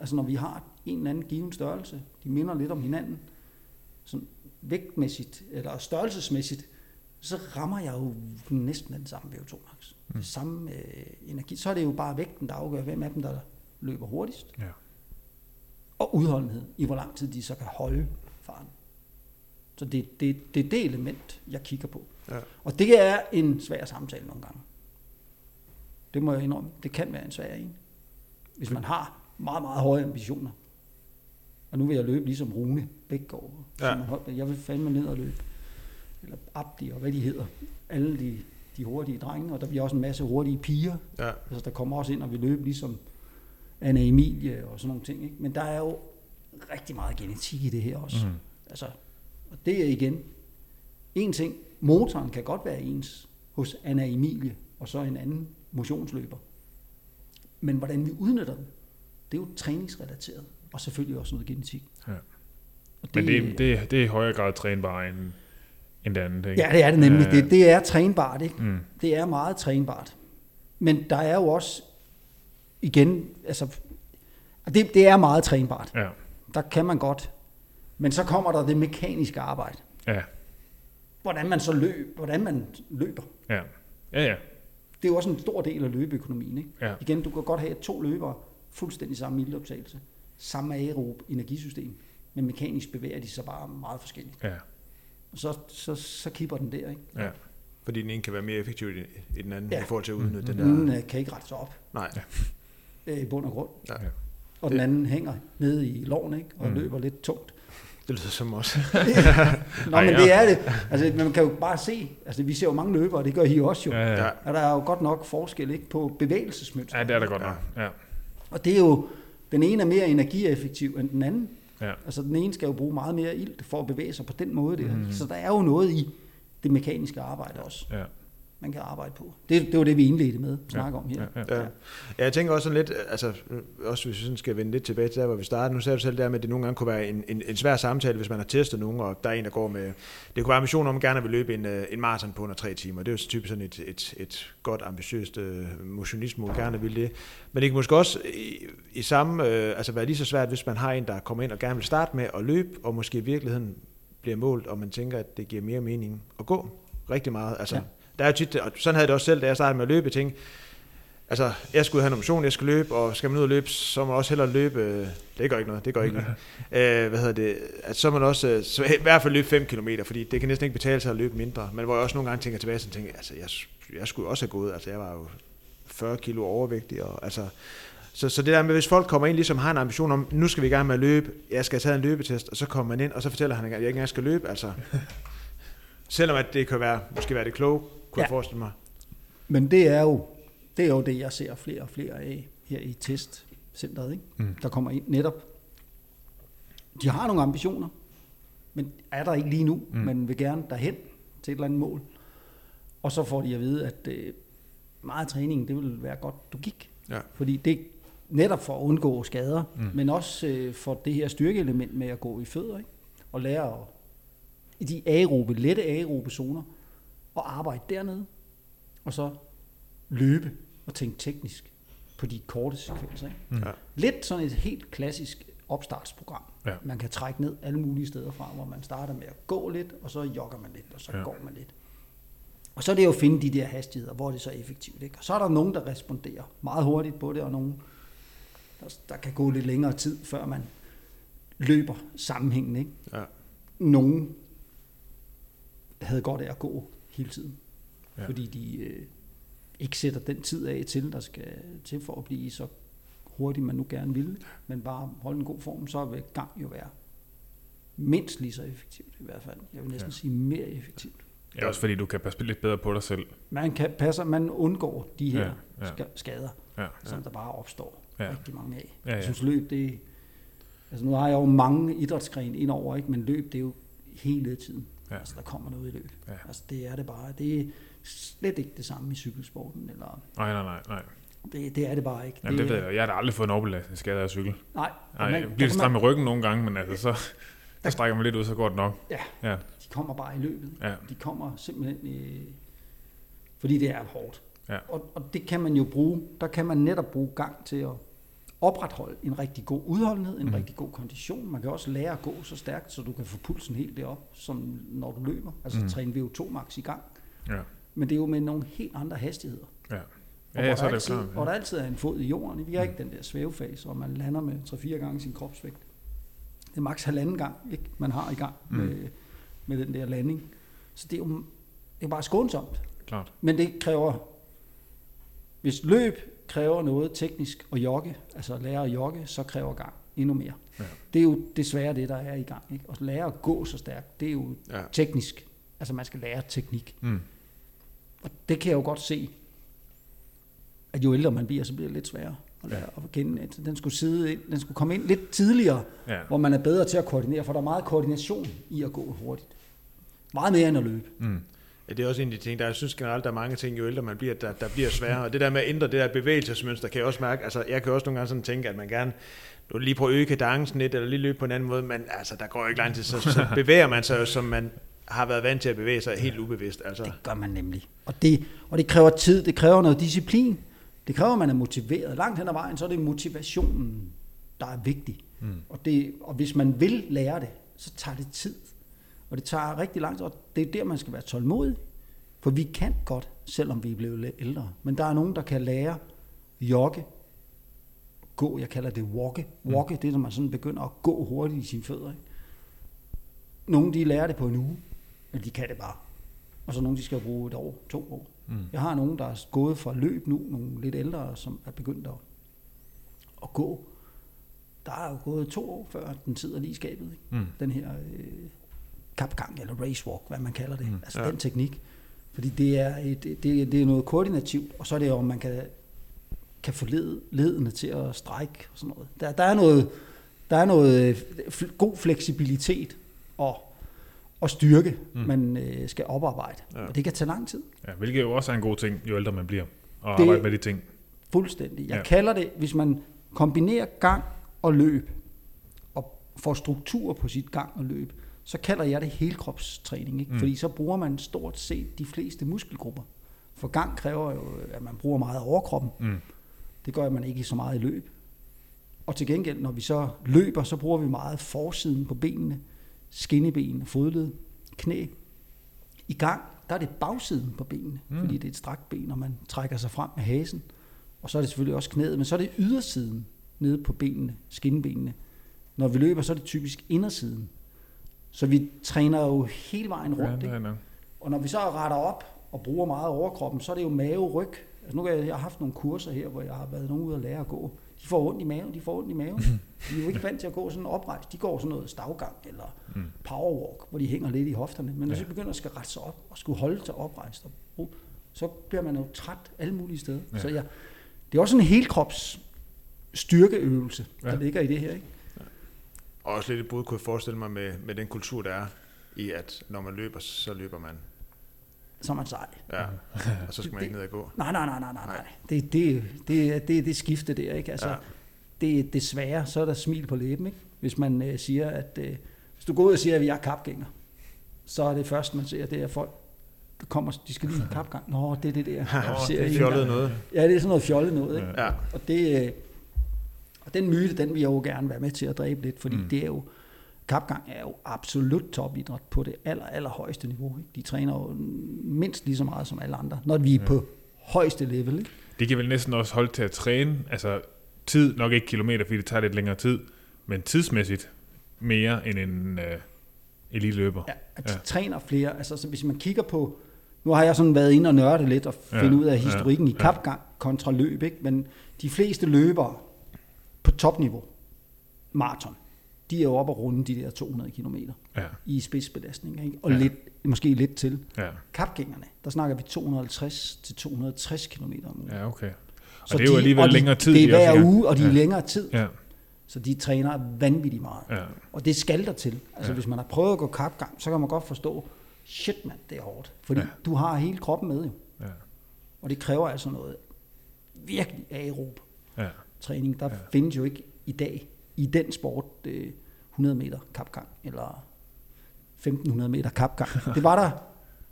Altså når vi har en eller anden given størrelse, de minder lidt om hinanden, sådan vægtmæssigt, eller størrelsesmæssigt, så rammer jeg jo næsten den samme VO2 max. Mm. Det samme øh, energi. Så er det jo bare vægten, der afgør, hvem af dem, der løber hurtigst. Ja. Og udholdenhed, i hvor lang tid de så kan holde faren. Så det, det, det er det element, jeg kigger på. Ja. Og det er en svær samtale nogle gange. Det må jeg indrømme. Det kan være en svær en. Hvis man har meget, meget høje ambitioner. Og nu vil jeg løbe ligesom Rune Bækgaard. Ja. Holdt, jeg vil fandme ned og løbe. Eller Abdi og hvad de hedder. Alle de, de hurtige drenge. Og der bliver også en masse hurtige piger. ja. Altså, der kommer også ind og vil løbe ligesom Anna Emilie og sådan nogle ting. Ikke? Men der er jo rigtig meget genetik i det her også. Mm. Altså, og det er igen en ting. Motoren kan godt være ens hos Anna Emilie og så en anden motionsløber. Men hvordan vi udnytter dem, det er jo træningsrelateret, og selvfølgelig også noget genetik. Ja. Og Men det, det, det er i højere grad trænbart end, end det andet, ikke? Ja, det er det nemlig. Øh, Det, det er trænbart, ikke? Mm. Det er meget trænbart. Men der er jo også, igen, altså, det, det er meget trænbart. Ja, Der kan man godt. Men så kommer der det mekaniske arbejde. ja, Hvordan man så løb, hvordan man løber. ja. Ja, ja. Det er jo også en stor del af løbeøkonomien. Ikke? Ja. Igen, du kan godt have to løbere, fuldstændig samme iltoptagelse, samme aerob energisystem, men mekanisk bevæger de sig bare meget forskelligt. Ja, Og så, så, så kipper den der. Ikke? ja. Fordi den ene kan være mere effektiv i, den anden, Ja. ja. i forhold til at udnytte den Den der... øh, kan ikke rette sig op Nej, øh, i bund og grund. Ja. Og den anden hænger nede i loven ikke? og Mm. løber lidt tungt. det lyder som også. [LAUGHS] Nå, Ej, men ja. det er det. Altså, man kan jo bare se, altså vi ser jo mange løbere, og det gør I også jo. Ja, ja. Og der er jo godt nok forskel ikke, på bevægelsesmønster. ja det er der godt nok. Ja, Og det er jo, den ene er mere energieffektiv end den anden. ja. Altså den ene skal jo bruge meget mere ilt for at bevæge sig på den måde der. Mhm. Så der er jo noget i det mekaniske arbejde også, ja. Man kan arbejde på. Det, det var det, vi indledte med at snakke om her. Ja, ja. Ja. ja, jeg tænker også sådan lidt, altså også hvis vi sådan skal vende lidt tilbage til der, hvor vi startede. Nu sagde du selv der med, at det nogle gange kunne være en, en, en svær samtale, hvis man har testet nogen, og der er en, der går med... Det kunne være ambition om, at man gerne vil løbe en, øh, en maraton på under tre timer. Det er jo typisk sådan et, et, et godt, ambitiøst øh, motionisme, gerne vil det. Men det kan måske også i, i samme, øh, altså være lige så svært, hvis man har en, der kommer ind og gerne vil starte med at løbe, og måske i virkeligheden bliver målt, og man tænker, at det giver mere mening at gå rigtig meget. Altså, Ja. Der er tit, og sådan havde jeg det også selv, da jeg startede med at løbe, jeg tænkte, altså, jeg skulle have en motion, jeg skal løbe, og skal man ud og løbe, så må man også hellere løbe, øh, det gør ikke noget, det gør ikke noget. [LAUGHS] Øh, hvad hedder det, at så man også, øh, så i hvert fald løbe 5 km, fordi det kan næsten ikke betale sig at løbe mindre, men hvor jeg også nogle gange tænker tilbage, så tænker altså, jeg, jeg skulle også have gået, altså, jeg var jo 40 kilo overvægtig, og altså, så, så det der med, hvis folk kommer ind, ligesom har en ambition om, nu skal vi i gang med at løbe, jeg skal have taget en løbetest, og så kommer man ind, og så fortæller han, at jeg ikke engang skal løbe, altså. [LAUGHS] Selvom at det kan være, måske være det kloge, kunne ja. Jeg forestille mig. Men det er jo det, er jo det jeg ser flere og flere af her i testcenteret. Ikke? Mm. Der kommer ind netop. De har nogle ambitioner, men er der ikke lige nu, Mm. men vil gerne derhen til et eller andet mål. Og så får de at vide, at øh, meget træning, det vil være godt, du gik. Ja. Fordi det netop for at undgå skader, mm. men også øh, for det her styrkeelement med at gå i fødder, ikke? og lære at, i de aerobe, lette aerobe zoner, og arbejde dernede, og så løbe og tænke teknisk på de korte sekvenser. Ikke? Mm. Ja. Lidt sådan et helt klassisk opstartsprogram. Ja. Man kan trække ned alle mulige steder fra, hvor man starter med at gå lidt, og så jogger man lidt, og så Ja. ja. går man lidt. Og så er det jo at finde de der hastigheder, hvor det er så effektivt. Ikke? Og så er der nogen, der responderer meget hurtigt på det, og nogen, der, der kan gå lidt længere tid, før man løber sammenhængende. Ikke? Ja. Nogen havde godt af at gå hele tiden, Ja. fordi de øh, ikke sætter den tid af til, der skal til for at blive så hurtigt, man nu gerne vil, men bare holde en god form, så vil gang jo være mindst lige så effektivt i hvert fald. Jeg vil næsten Ja. sige mere effektivt. Ja, også fordi du kan passe lidt bedre på dig selv. Man kan passer, man undgår de her Ja, ja, ja. ja. skader, Ja, som der bare opstår Ja. rigtig mange af. Ja, ja. Jeg synes løb, det altså nu har jeg jo mange idrætsgrene indover, ikke? men løb, det er jo hele tiden. Ja. Altså der kommer noget i løb. Ja. Altså det er det bare. Det er slet ikke det samme i cykelsporten, eller nej, nej, nej, nej. det, det er det bare ikke. Jamen, det ved er- jeg. Jeg har da aldrig fået en overbelastningsskade af at cykle. Nej, Nej, man- jeg bliver lidt der stram i ryggen nogle gange, men altså, så der strækker man lidt ud, så går det nok. Ja. Ja, De kommer bare i løbet. ja, De kommer simpelthen, øh, fordi det er hårdt. Ja. Og, og det kan man jo bruge, der kan man netop bruge gang til at opretholde en rigtig god udholdenhed, en mm. rigtig god kondition. Man kan også lære at gå så stærkt, så du kan få pulsen helt derop, som når du løber. Altså mm. træne VO2 max i gang. ja, Men det er jo med nogle helt andre hastigheder. ja. Og Ja, ja, hvor, så er der det altid, hvor Ja. der altid er en fod i jorden. Vi har ikke den der svævefase, hvor man lander med 3-4 gange sin kropsvægt. Det er maks halvanden gang, ikke, man har i gang Mm. med, med den der landing. Så det er jo det er bare skånsomt. Klart. Men det kræver, hvis løb kræver noget teknisk og jogge, altså at lære at jogge, så kræver gang endnu mere. Ja. Det er jo desværre det, der er i gang. Ikke? At lære at gå så stærkt, det er jo Ja. teknisk. Altså man skal lære teknik. Mm. Og det kan jeg jo godt se, at jo ældre man bliver, så bliver det lidt sværere at lære at kende. At den skulle, sidde, ind- den skulle komme ind lidt tidligere, Ja. hvor man er bedre til at koordinere, for der er meget koordination i at gå hurtigt. Meget mere end at løbe. Mm. Ja, det er også en af de ting, der jeg synes generelt, der er mange ting, jo ældre man bliver, der, der bliver sværere. Og det der med at ændre det der bevægelsesmønster, kan jeg også mærke, altså jeg kan også nogle gange sådan tænke, at man gerne nu lige prøve at øge kadencen lidt, eller lige løbe på en anden måde, men altså, der går jo ikke lang tid, så, så [LAUGHS] bevæger man sig jo, som man har været vant til at bevæge sig helt ubevidst. Altså. Det gør man nemlig. Og det, og det kræver tid, det kræver noget disciplin. Det kræver, at man er motiveret. Langt hen ad vejen, så er det motivationen, der er vigtig. Mm. Og, det, og hvis man vil lære det, så tager det tid. Og det tager rigtig lang tid, og det er der, man skal være tålmodig. For vi kan godt, selvom vi er blevet lidt ældre. Men der er nogen, der kan lære jogge, gå, jeg kalder det walke. Walke, det er, når man sådan begynder at gå hurtigt i sine fødder. Ikke? Nogle, de lærer det på en uge, men de kan det bare. Og så nogle, de skal bruge et år, to år. Mm. Jeg har nogen, der er gået fra løb nu, nogle lidt ældre, som er begyndt at, at gå. Der er jo gået to år, før den sidder lige i skabet. Ikke? Mm. Den her øh, kapgang, eller racewalk, hvad man kalder det. Mm. Altså Ja. den teknik. Fordi det er, et, det, det er noget koordinativt, og så er det jo, om man kan, kan få led, ledene til at strække og sådan noget. Der, der er noget, der er noget øh, fl- god fleksibilitet og, og styrke, Mm. man øh, skal oparbejde. Ja. Og det kan tage lang tid. Ja, hvilket jo også er en god ting, jo ældre man bliver, og Det- arbejde med de ting. Fuldstændig. Jeg ja. kalder det, hvis man kombinerer gang og løb, og får struktur på sit gang og løb, så kalder jeg det helkropstræning. Ikke? Mm. Fordi så bruger man stort set de fleste muskelgrupper. For gang kræver jo, at man bruger meget af overkroppen. Mm. Det gør man ikke så meget i løb. Og til gengæld, når vi så løber, så bruger vi meget forsiden på benene, skinneben, fodled, knæ. I gang, der er det bagsiden på benene, Mm. fordi det er et strakt ben, og man trækker sig frem med hasen. Og så er det selvfølgelig også knæet, men så er det ydersiden nede på benene, skinbenene. Når vi løber, så er det typisk indersiden. Så vi træner jo hele vejen Ja, rundt. ikke? er nok. Og når vi så retter op og bruger meget overkroppen, så er det jo mave, ryg. Altså nu har jeg, jeg har haft nogle kurser her, hvor jeg har været nogen ude at lære at gå. De får ondt i maven, de får ondt i maven. [LAUGHS] De er jo ikke vant til at gå sådan oprejst. De går sådan noget stavgang eller Mm. powerwalk, hvor de hænger lidt i hofterne. Men når Ja. ja. de begynder at skal rette sig op og skulle holde sig oprejst, og bruge, så bliver man jo træt alle mulige steder. Ja. Ja. Så jeg, det er også en helkrops styrkeøvelse, der Ja. ja. ligger i det her. Ikke? Og også lidt et brud kunne jeg forestille mig med, med den kultur, der er i, at når man løber, så løber man. Så er man sej. Ja. Og så skal man Det- ikke ned og gå. Nej, nej, nej, nej, nej. Nej. Det, det, det, det, det skifte der, ikke? Altså, Ja. det, desværre, så er der smil på læben, ikke? Hvis man øh, siger, at øh, hvis du går ud og siger, at vi er kapgænger, så er det første, man ser, det er folk, der kommer, de skal lige i kapgang. Nå, det er det der. [LAUGHS] Jeg ser det er fjollet noget. Ja, det er sådan noget fjollet noget, ikke? Ja. Og, det, øh, og den myte, den vil jeg jo gerne være med til at dræbe lidt, fordi Mm. det er jo, kapgang er jo absolut topidræt på det aller, aller højeste niveau. Ikke? De træner jo mindst lige så meget som alle andre, når vi er Ja. på højeste level. Ikke? Det kan vel næsten også holde til at træne, altså tid, nok ikke kilometer, fordi det tager lidt længere tid, men tidsmæssigt mere end en øh, elite-løber. Ja, at Ja. træner flere. Altså, så hvis man kigger på... Nu har jeg sådan været inde og nørde lidt og Ja, finde ud af ja, historikken i ja. kapgang kontra løb. Ikke? Men de fleste løbere på topniveau, maraton, de er jo oppe og runde de der 200 km Ja, i spidsbelastning. Ikke? Og Ja. lidt, måske lidt til. ja, Kapgængerne, der snakker vi 250 til 260 km om ugen. ja okay. Så Og det er jo de- alligevel de- længere tid. Det de er også hver uge, og de er Ja. længere tid. Ja, Så de træner vanvittigt meget. ja, Og det skal der til. Altså Ja. hvis man har prøvet at gå kapgang, så kan man godt forstå, shit mand, det er hårdt. Fordi Ja. du har hele kroppen med jo. ja, Og det kræver altså noget virkelig aerob. Træning. Der Ja. findes jo ikke i dag i den sport øh, 100 meter kapgang eller 1500 meter kapgang. [LAUGHS] Det var der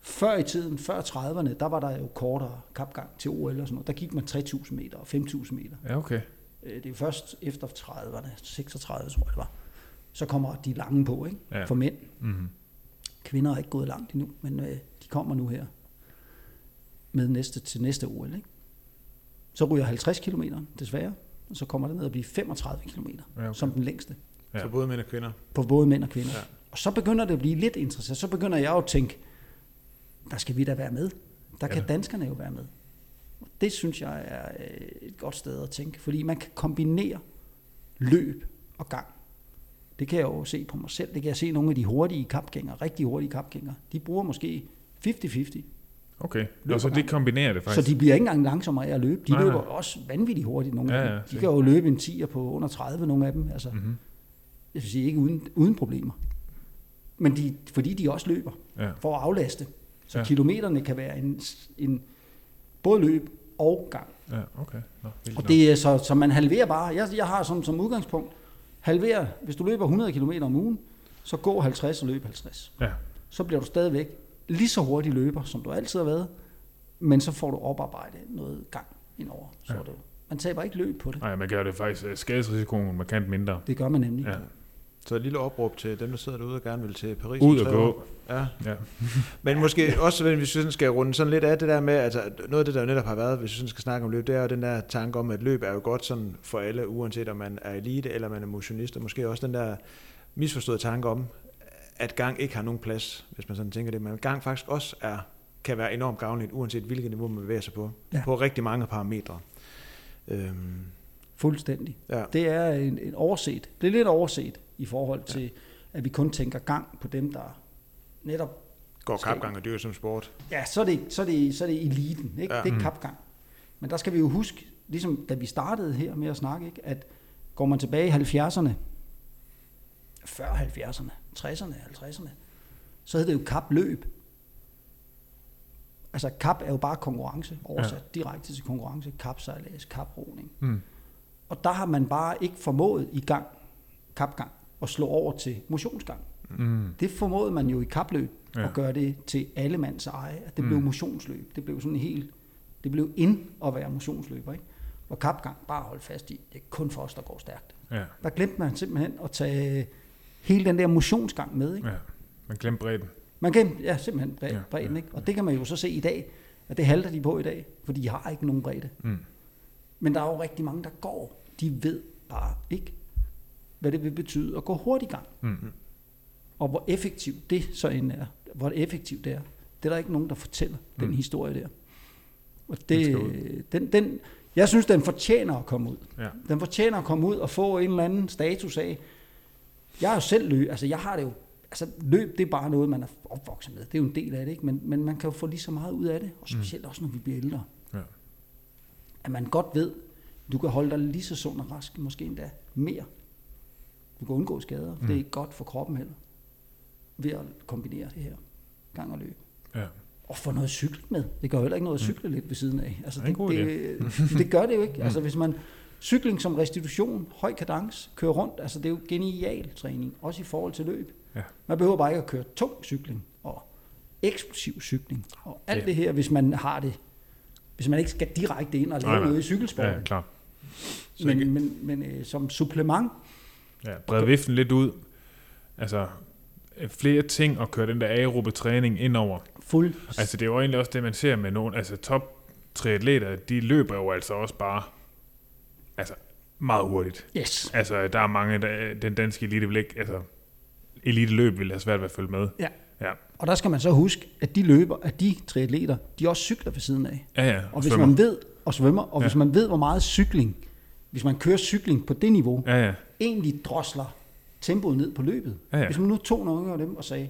før i tiden, før 30'erne, der var der jo kortere kapgang til OL og sådan noget. Der gik man 3000 meter og 5000 meter. Ja, okay. Øh, Det er først efter 30'erne, 36 tror jeg det var. Så kommer de lange på, ikke? Ja. For mænd. Mm-hmm. Kvinder er ikke gået langt endnu, men øh, de kommer nu her med næste, til næste OL. Ikke? Så ryger 50 km desværre, og så kommer det ned at blive 35 km Ja, okay. som den længste Ja. Så både mænd og kvinder. på både mænd og kvinder. Ja. Og så begynder det at blive lidt interessant. Så begynder jeg jo at tænke, der skal vi da være med. Der kan Ja. danskerne jo være med. Og Det synes jeg er øh, et godt sted at tænke, fordi man kan kombinere løb og gang. Det kan jeg jo se på mig selv. Det kan jeg se nogle af de hurtige kapgængere, rigtig hurtige kapgængere. De bruger måske 50-50. Okay, Løber og så det kombinerer det Så faktisk. de bliver ikke engang langsommere af at løbe. De Nej, løber også vanvittigt hurtigt, nogle Ja, af ja, dem. De kan jo løbe en 10'er på under 30, nogle af dem. Altså, Mm-hmm. jeg vil sige ikke uden, uden problemer. Men de, fordi de også løber Ja. for at aflaste. Så Ja. kilometerne kan være en, en både løb og gang. Ja, okay. Nå, Og det er så, så man halverer bare. Jeg, jeg har som, som udgangspunkt, halver, hvis du løber 100 km om ugen, så gå 50 og løb 50. Ja. Så bliver du stadigvæk lige så hurtig løber, som du altid har været, men så får du oparbejdet noget gang indover. Så Ja. det, man taber ikke løb på det. Nej, man gør det faktisk øh, skadesrisikoen markant mindre. Det gør man nemlig. Ja. Så et lille opråb til dem, der sidder derude og gerne vil til Paris. Ud og gå. Ja. Ja. [LAUGHS] Men måske også, hvis vi sådan skal runde sådan lidt af det der med, altså noget af det, der jo netop har været, hvis vi sådan skal snakke om løb, det er jo den der tanke om, at løb er jo godt sådan for alle, uanset om man er elite eller man er motionist, og måske også den der misforståede tanke om, at gang ikke har nogen plads, hvis man sådan tænker det, men gang faktisk også er, kan være enormt gavnligt, uanset hvilket niveau man bevæger sig på, Ja. på rigtig mange parametre. Øhm, Fuldstændig. ja. Det er en, en overset. Det er lidt overset i forhold til, at vi kun tænker gang på dem, der netop Går Skal- kapgang og dyr som sport. Ja, så er det, så er det, så er det eliten, ikke? Ja. Ja. det er Mm. kapgang. Men der skal vi jo huske, ligesom da vi startede her med at snakke, ikke? at går man tilbage i 70'erne, før 70'erne, 60'erne, 50'erne, så hed det jo kapløb. Altså kap er jo bare konkurrence, oversat ja. direkte til konkurrence, kapsejlads, kaproning. Mm. Og der har man bare ikke formået i gang, kapgang, at slå over til motionsgang. Mm. Det formåede man jo i kapløb Ja. at gøre det til alle mands eje. At det Mm. blev motionsløb. Det blev sådan helt, det blev ind at være motionsløber. Ikke? Og kapgang, bare hold fast i, det er kun for os, der går stærkt. Ja. Der glemte man simpelthen at tage hele den der motionsgang med. Ikke? ja. Man glemte bredden. Man glemte ja, simpelthen bre- Ja, bredden. ja, Ikke? Og det kan man jo så se i dag, at det halter de på i dag, fordi de har ikke nogen bredde. Mm. Men der er jo rigtig mange, der går. De ved bare ikke, hvad det vil betyde at gå hurtigt i gang. Mm. Og hvor effektivt det så end er, hvor effektivt det er, det er der ikke nogen, der fortæller, mm. Den historie der. Og Den det, ud. den, den, jeg synes, den fortjener at komme ud. Ja. Den fortjener at komme ud og få en eller anden status af. Jeg er jo selv løb, altså jeg har det jo, altså løb, det er bare noget, man er opvokset med. Det er jo en del af det, ikke? Men, men man kan jo få lige så meget ud af det, og specielt også, når vi bliver ældre. Ja. At man godt ved, du kan holde dig lige så sund og rask, måske endda mere. Du kan undgå skader. Mm. Det er ikke godt for kroppen heller. Ved at kombinere det her gang og løb. Ja. Og få noget cykling med. Det gør jo heller ikke noget at cykle lidt ved siden af. Altså, Det det, det, [LAUGHS] det gør det jo ikke. Altså, hvis man cykling som restitution, høj kadence, kører rundt, altså det er jo genial træning, også i forhold til løb. Ja. Man behøver bare ikke at køre tung cykling og eksplosiv cykling og alt Ja. det her, hvis man har det, hvis man ikke skal direkte ind og lave Nej, nej. noget i cykelsporten. Ja, klart. Så ikke- men men, men øh, som supplement, Ja, brede viften lidt ud. Altså, øh, flere ting at køre den der aerobe træning ind over. fuld Altså, det er jo egentlig også det, man ser med nogle, altså top triatleter, de løber jo altså også bare, altså, meget hurtigt. yes. Altså, der er mange, der, den danske elite vil ikke, altså, elite løb vil have svært ved at følge med. Ja. Ja, Og der skal man så huske, at de løber, at de triatleter, de også cykler ved siden af. ja, ja Og hvis svømmer. man ved, og svømmer, og Ja. hvis man ved, hvor meget cykling, hvis man kører cykling på det niveau, ja. Ja, egentlig drosler tempoet ned på løbet. Ja, ja. Hvis man nu tog nogle af dem og sagde,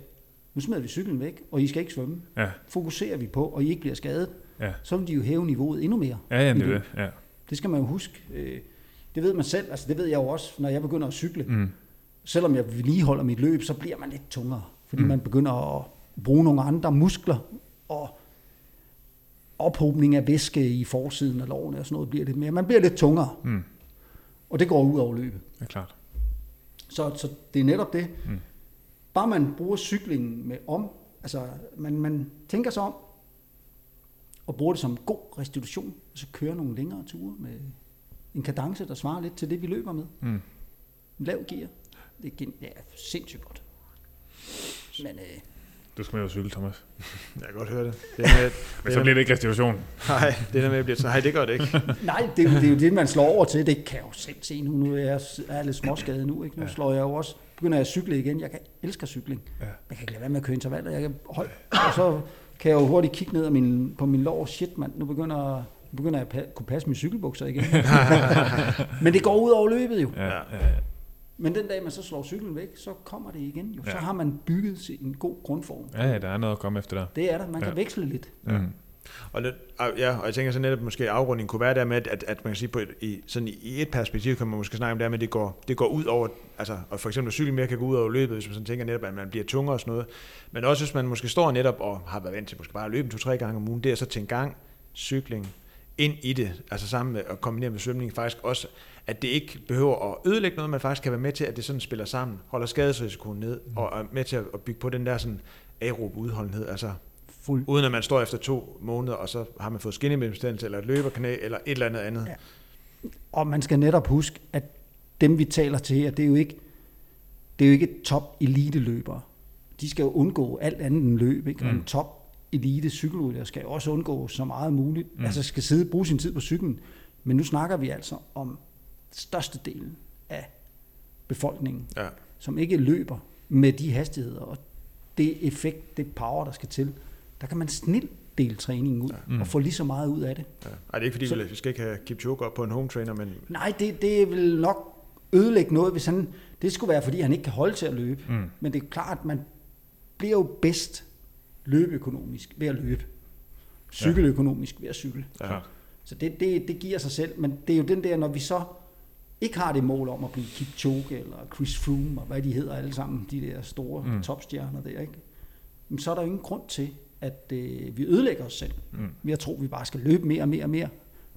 nu smider vi cyklen væk, og I skal ikke svømme. ja, Fokuserer vi på, og I ikke bliver skadet, ja. så vil de jo hæve niveauet endnu mere. Ja, ja, det er det. Ja. Det skal man jo huske. Øh, Det ved man selv, altså det ved jeg jo også, når jeg begynder at cykle. Mm. Selvom jeg vedligeholder mit løb, så bliver man lidt tungere, fordi Mm. man begynder at bruge nogle andre muskler, og ophobning af væske i forsiden af lårene og sådan noget bliver lidt mere. Man bliver lidt tungere, Mm. og det går ud over løbet. Det er klart. Så, så det er netop det. Mm. Bare man bruger cyklingen med om, altså man, man tænker sig om, og bruger det som god restitution, og så kører nogle længere ture med en kadence, der svarer lidt til det, vi løber med. Mm. En lav gear. Det er ja, sindssygt godt. Men øh, Du skal med at cykle, Thomas. Jeg kan godt høre det. det er med, [LAUGHS] Men så bliver det ikke restitution. Nej, det der med at blive... Nej, det gør det ikke. [LAUGHS] nej, det er, jo, det er jo det, man slår over til. Det kan jeg jo selv se nu. Nu er jeg, er jeg lidt småskadet nu. Ikke? Nu Ja. slår jeg jo også, begynder jeg at cykle igen. Jeg kan elsker cykling. Ja. Jeg kan ikke lade være med at køre intervaller. Jeg kan hold, og så kan jeg jo hurtigt kigge ned min, på min lår. Shit, mand, nu begynder, nu begynder jeg at pa- kunne passe mine cykelbukser igen. [LAUGHS] Men det går ud over løbet jo. Ja, ja, ja. Men den dag, man så slår cyklen væk, så kommer det igen. Jo. Så Ja. har man bygget en god grundform. ja, ja, der er noget at komme efter der. Det er der. Man kan Ja. veksle lidt. Ja. Man Og, det, og- ja, og jeg tænker så netop måske afrundingen kunne være der med, at, at, at man kan sige, på et, i, sådan i, et perspektiv kan man måske snakke om det med, at det går, det går ud over, altså, og for eksempel cykel mere kan gå ud over løbet, hvis man sådan tænker netop, at man bliver tungere og sådan noget. Men også hvis man måske står netop og har været vant til måske bare at løbe to-tre gange om ugen, det er så til en gang cykling ind i det, altså sammen med at kombinere med svømning, faktisk også, at det ikke behøver at ødelægge noget, men faktisk kan være med til, at det sådan spiller sammen, holder skadesrisikoen ned, og er med til at at bygge på den der sådan aerob udholdenhed, altså Fuld. uden at man står efter to måneder, og så har man fået skinnemedbestændelse, eller et løberknæ, eller et eller andet andet. Ja. Og man skal netop huske, at dem vi taler til her, det er jo ikke, det er jo ikke top elite løbere. De skal jo undgå alt andet end løb, ikke? Og Mm. en top elite cykelrytter skal jo også undgå så meget muligt. Mm. Altså skal sidde bruge sin tid på cyklen. Men nu snakker vi altså om størstedelen af befolkningen, Ja. som ikke løber med de hastigheder og det effekt, det power, der skal til. Der kan man snilt dele træningen ud Mm. og få lige så meget ud af det. Ja. Ej, det er ikke fordi, Så- vi skal ikke have Kipchoge op på en home trainer, men Nej, det, det vil nok ødelægge noget, hvis han... Det skulle være, fordi han ikke kan holde til at løbe. Mm. Men det er klart, at man bliver jo bedst løbeøkonomisk ved at løbe. Cykeløkonomisk ved at cykle. ja. Så det, det, det giver sig selv. Men det er jo den der, når vi så ikke har det mål om at blive Kipchoge eller Chris Froome og hvad de hedder alle sammen, de der store mm. topstjerner der, ikke? Men så er der jo ingen grund til, at øh, vi ødelægger os selv. Mm. Ved at tro, at vi bare skal løbe mere og mere og mere.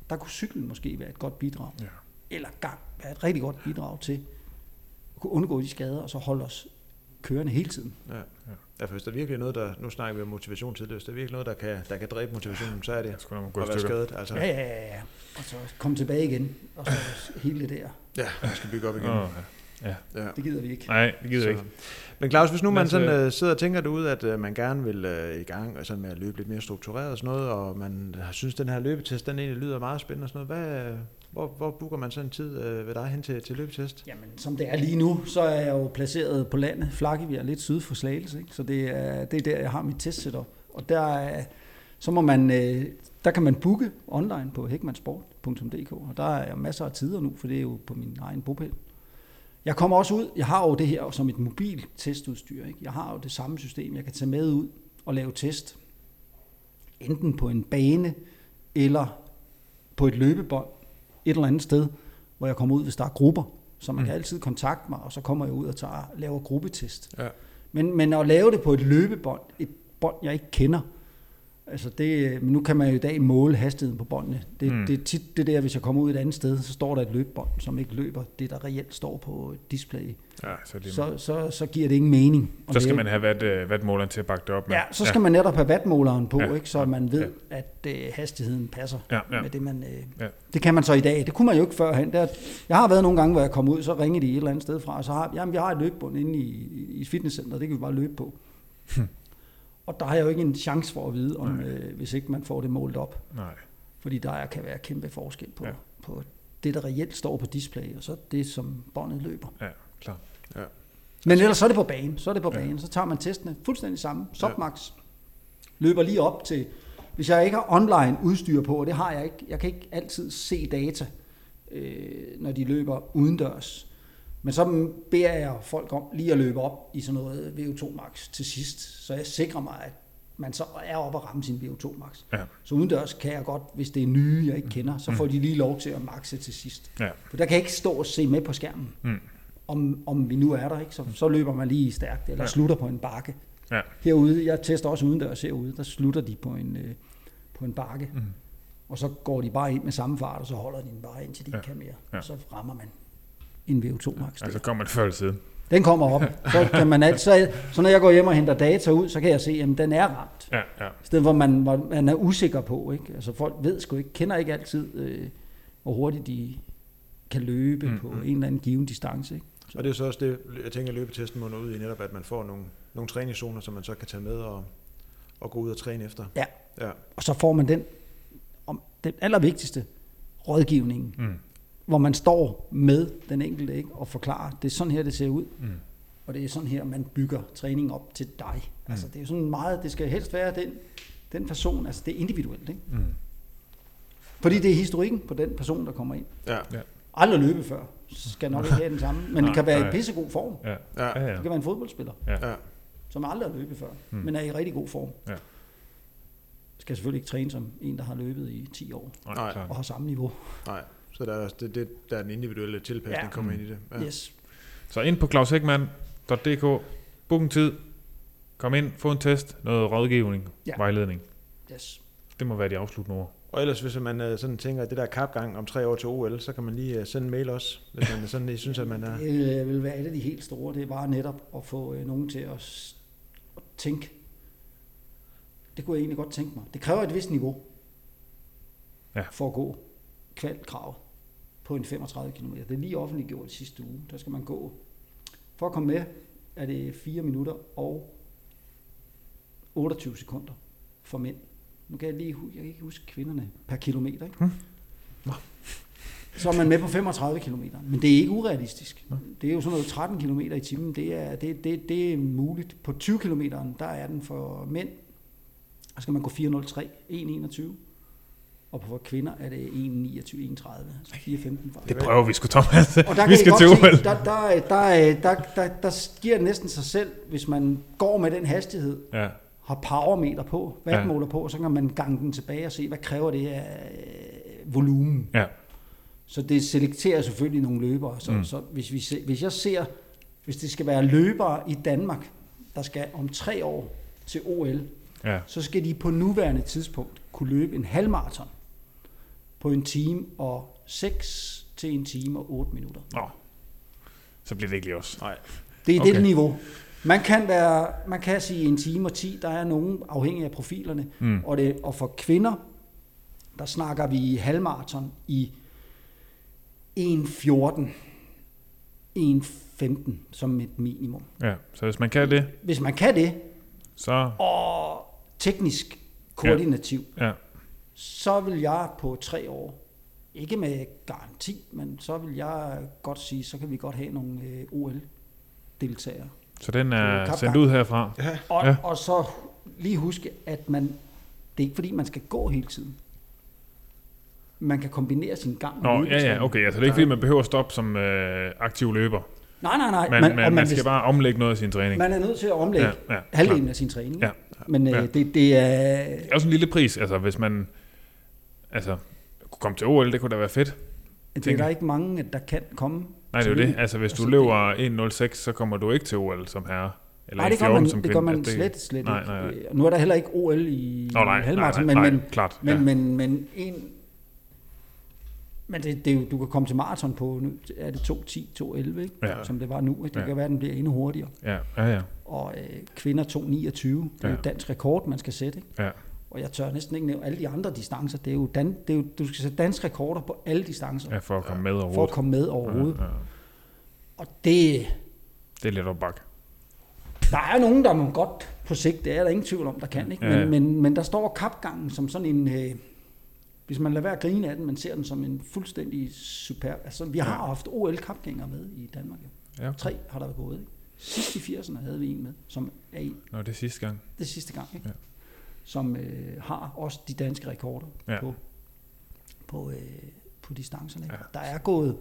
Der kunne cyklen måske være et godt bidrag Ja. eller gang være et rigtig godt bidrag til at kunne undgå de skader, og så holde os kørende hele tiden. Ja. ja, for hvis der virkelig er noget, der, nu snakker vi om motivation tidligere, hvis der er virkelig noget, der kan, der kan dræbe motivationen, så er det skulle nok at være stykker. skadet. Altså, Ja, ja, ja, ja. Og så komme tilbage igen, og så hele det der. ja, man skal bygge op igen. Åh, ja. Ja. Det gider vi ikke. Nej, det gider Så- jeg ikke. Men Claus, hvis nu man os, sådan, øh, sidder og tænker derude, at øh, man gerne vil øh, i gang og sådan med at løbe lidt mere struktureret og sådan noget, og man har synes, den her løbetest, den egentlig lyder meget spændende og sådan noget, hvad, øh, hvor, hvor booker man sådan en tid øh, ved dig hen til, til løbetest? Jamen, som det er lige nu, så er jeg jo placeret på landet. Flakkevig lidt syd for Slagelse, ikke? så det er, det er der, jeg har mit testsetup. Og der, er- så må man, øh, der kan man booke online på hekmansport.dk, og der er masser af tider nu, for det er jo på min egen bopæl. Jeg kommer også ud, jeg har jo det her som et mobil testudstyr. Ikke? Jeg har jo det samme system, jeg kan tage med ud og lave test. Enten på en bane, eller på et løbebånd, et eller andet sted, hvor jeg kommer ud, hvis der er grupper. Så man Mm. kan altid kontakte mig, og så kommer jeg ud og tager, laver gruppetest. Ja. Men, men at lave det på et løbebånd, et bånd, jeg ikke kender, altså det, men nu kan man jo i dag måle hastigheden på båndene. Det, Mm. det er tit det der, hvis jeg kommer ud et andet sted, så står der et løbebånd, som ikke løber det, der reelt står på display. Ja, så, er det Så, så, så giver det ingen mening. så skal lave- man have vat, øh, vatmåleren til at bakke det op med. Ja, så skal ja. man netop have vatmåleren på, Ja, ikke, så man ved, ja. at øh, hastigheden passer Ja, ja. med det, man... Øh, Ja. Det kan man så i dag. Det kunne man jo ikke førhen. Der, jeg har været nogle gange, hvor jeg kom ud, så ringer de et eller andet sted fra, og så har jamen, vi har et løbebånd inde i, i, i fitnesscenter, det kan vi bare løbe på. Og der har jeg jo ikke en chance for at vide, om, Nej. øh, hvis ikke man får det målt op. Nej. Fordi der er- kan være kæmpe forskel på, Ja. ja. på det, der reelt står på display, og så det, som båndet løber. Ja, klar. Men ellers så er det på banen. Så er det på Ja. banen. Så tager man testene fuldstændig sammen. Submax. Løber lige op til... Hvis jeg ikke har online udstyr på, og det har jeg ikke. Jeg kan ikke altid se data, øh, når de løber udendørs. Men så beder jeg folk om lige at løbe op i sådan noget VO2 max til sidst. Så jeg sikrer mig, at man så er oppe og ramme sin VO2 max. Ja. Så udendørs kan jeg godt, hvis det er nye, jeg ikke kender, så får de lige lov til at maxe til sidst. Ja. For der kan jeg ikke stå og se med på skærmen Mm. om, om vi nu er der, ikke? Så, så løber man lige stærkt, eller Ja. slutter på en bakke. Ja. Herude, jeg tester også udendørs herude, der slutter de på en, øh, på en bakke. Mm. Og så går de bare ind med samme fart, og så holder de den bare indtil de Ja. kan mere. Ja. Og så rammer man en VO2 max. Altså der. kommer det før eller siden. Den kommer op. Så, kan man alt, så, så når jeg går hjem og henter data ud, så kan jeg se, at den er ramt. Ja, ja. I stedet hvor man, hvor man er usikker på. Ikke? Altså folk ved sgu ikke, kender ikke altid, øh, hvor hurtigt de kan løbe Mm, på mm. en eller anden given distance. Ikke? Og det er så også det, jeg tænker, løbetesten munder ud i netop, at man får nogle, nogle træningszoner, som man så kan tage med og, og gå ud og træne efter. Ja. Ja, Og så får man den, om, den allervigtigste rådgivning, Mm. Hvor man står med den enkelte ikke, og forklarer, det er sådan her, det ser ud, Mm. og det er sådan her, man bygger træning op til dig. Mm. Altså det er jo sådan meget, det skal helst være den, den person, altså det er individuelt, ikke? Mm. Fordi det er historikken på den person, der kommer ind. ja, Aldrig løbe før, skal nok ikke have den samme, men Nej, kan være i pissegod form. Ja. ja, Ja, ja. Det kan være en fodboldspiller, ja. som aldrig har løbet før, Mm. men er i rigtig god form. Ja. Skal selvfølgelig ikke træne som en, der har løbet i 10 år Nej, og har samme niveau. Nej, så der er, det, det, der er den individuelle tilpasning Ja. kommer ind i det. Ja. Yes. Så ind på claushækman.dk, book en tid, kom ind, få en test, noget rådgivning, Ja. vejledning. yes. Det må være de afsluttende ord. Og ellers, hvis man øh, sådan tænker, at det der kapgang om tre år til OL, så kan man lige øh, sende en mail også, hvis man sådan lige synes, at man er... [LAUGHS] Det øh, vil være et af de helt store. Det var netop at få nogen til at, at tænke. Det kunne jeg egentlig godt tænke mig. Det kræver et vist niveau Ja. for at gå kvalkravet på en 35 km. Det er lige offentliggjort sidste uge. Der skal man gå. For at komme med, er det 4 minutter og 28 sekunder for mænd. Nu kan jeg lige jeg kan ikke huske kvinderne per kilometer. Ikke? Hmm. Nå. Så er man med på 35 km. Men det er ikke urealistisk. Det er jo sådan noget 13 km i timen. Det er, det, det, det er muligt. På 20 km, der er den for mænd. Der skal man gå 4.03, 1.21. Og for kvinder er det 1.29, 1.30. Altså 4.15 Det prøver vi sgu, Thomas. og der vi skal til OL. der, der, der, der, der, der giver det næsten sig selv, hvis man går med den hastighed, Ja, har powermeter på, wattmåler på, så kan man gange den tilbage og se, hvad kræver det af øh, volumen. ja, Så det selekterer selvfølgelig nogle løbere. Så. Mm. så hvis, vi se, hvis jeg ser, hvis det skal være løbere i Danmark, der skal om tre år til OL, ja. så skal de på nuværende tidspunkt kunne løbe en halvmarathon på en time og 6 til en time og 8 minutter. Nå, så bliver det ikke lige os. Nej. Det er Okay. det niveau. Man kan, være, man kan sige en time og 10, der er nogen afhængig af profilerne. Mm. Og, det, og for kvinder, der snakker vi halvmarathon i 1.14, 1.15 som et minimum. Ja, så hvis man kan det, Hvis man kan det, så... og teknisk koordinativ, Ja, så vil jeg på tre år, ikke med garanti, men så vil jeg godt sige, så kan vi godt have nogle øh, OL-deltagere. så den er kapgang. sendt ud herfra. Ja. Og, Ja. ja. og så lige huske, at man, det er ikke fordi, man skal gå hele tiden. Man kan kombinere sin gang med Nå, ja, ja, okay. Altså, det er ikke fordi, man behøver at stoppe som øh, aktiv løber. Nej, nej, nej. Man, man, man, man, man hvis- skal bare omlægge noget af sin træning. man er nødt til at omlægge ja, ja, halvdelen af sin træning. Ja. Men øh, Ja. det, det er... Det er også en lille pris, altså hvis man altså, kunne komme til OL, det kunne da være fedt. Det er der ikke mange, der kan komme. Nej, det er jo det. Altså hvis du Altså, løber 1.06, så kommer du ikke til OL som herre. Eller Nej, det gør 1.14 man, det gør man Altså, slet, slet nej, ikke. nej, nej. Nu er der heller ikke OL i Nå, nej, nej, halvmarathon, nej, men, nej, men, klart. men, ja. men, men en... Men det, det, du kan komme til maraton på, nu er det 2.10, 2.11, ikke? Ja. som det var nu. Ikke? Det Ja. kan være, at den bliver endnu hurtigere. Ja, ja, ja. Og øh, kvinder 2.29, det er Ja. dansk rekord, man skal sætte. Ikke? Ja. Og jeg tør næsten ikke nævne alle de andre distancer. Det er jo, dan, det er jo du skal sætte danske rekorder på alle distancer, ja, for at komme med for at overhovedet. komme med overhovedet. Ja, ja. Og det, Det er lidt op bak. der er nogen, der må godt på sigt, det er der ingen tvivl om, der kan. Ikke? Ja, ja. Men, men, men der står kapgangen som sådan en... Øh, hvis man lader være at grine af den, man ser den som en fuldstændig super... Altså, vi har haft OL-kapgængere med i Danmark. Ja, okay. Tre har der været gået. Ikke? Sidst i 80'erne havde vi en med, som er i Nå, det er sidste gang. det sidste gang, ikke? Ja. Som øh, har også de danske rekorder Ja. på, på, øh, på distancerne. Ja. Der er gået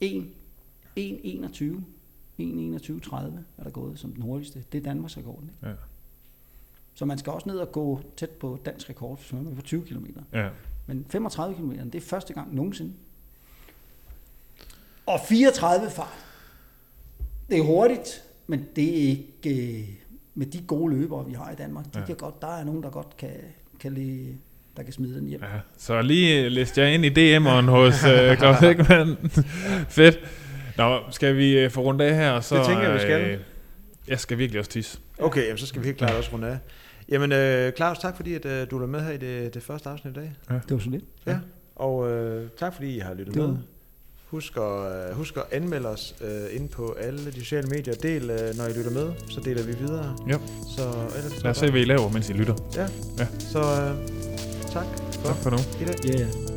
1, 1, 21, 1, 21, 30 er der gået som den hurtigste. Det er Danmarks rekord. Ikke? Ja. Så man skal også ned og gå tæt på dansk rekord, man er på 20 km. Ja. Men 35 km, det er første gang nogensinde. Og 34 fart. Det er hurtigt, men det er ikke øh, med de gode løbere, vi har i Danmark. De Ja. ja. kan godt, der er nogen, der godt kan, kan lide, der kan smide den hjem. ja. Så lige liste jeg ind i DM'eren hos uh, [LAUGHS] Claus Hækman. Fedt. Nå, skal vi uh, få rundt af her? Så, Det tænker jeg, vi skal. øh, jeg skal virkelig også tisse. Okay, jamen, så skal vi helt klart også runde af. Jamen, øh, Claus, tak fordi at, øh, du er med her i det, det første afsnit i dag. Det var så lidt. Ja. Og øh, tak fordi I har lyttet Det var- med. Husk at, øh, husk at anmelde os øh, inde på alle de sociale medier. Del, øh, når I lytter med, så deler vi videre. Ja. Så ellers Lad os se, hvad I laver, mens I lytter. Så øh, tak for Tak for nu. i dag. Ja, yeah.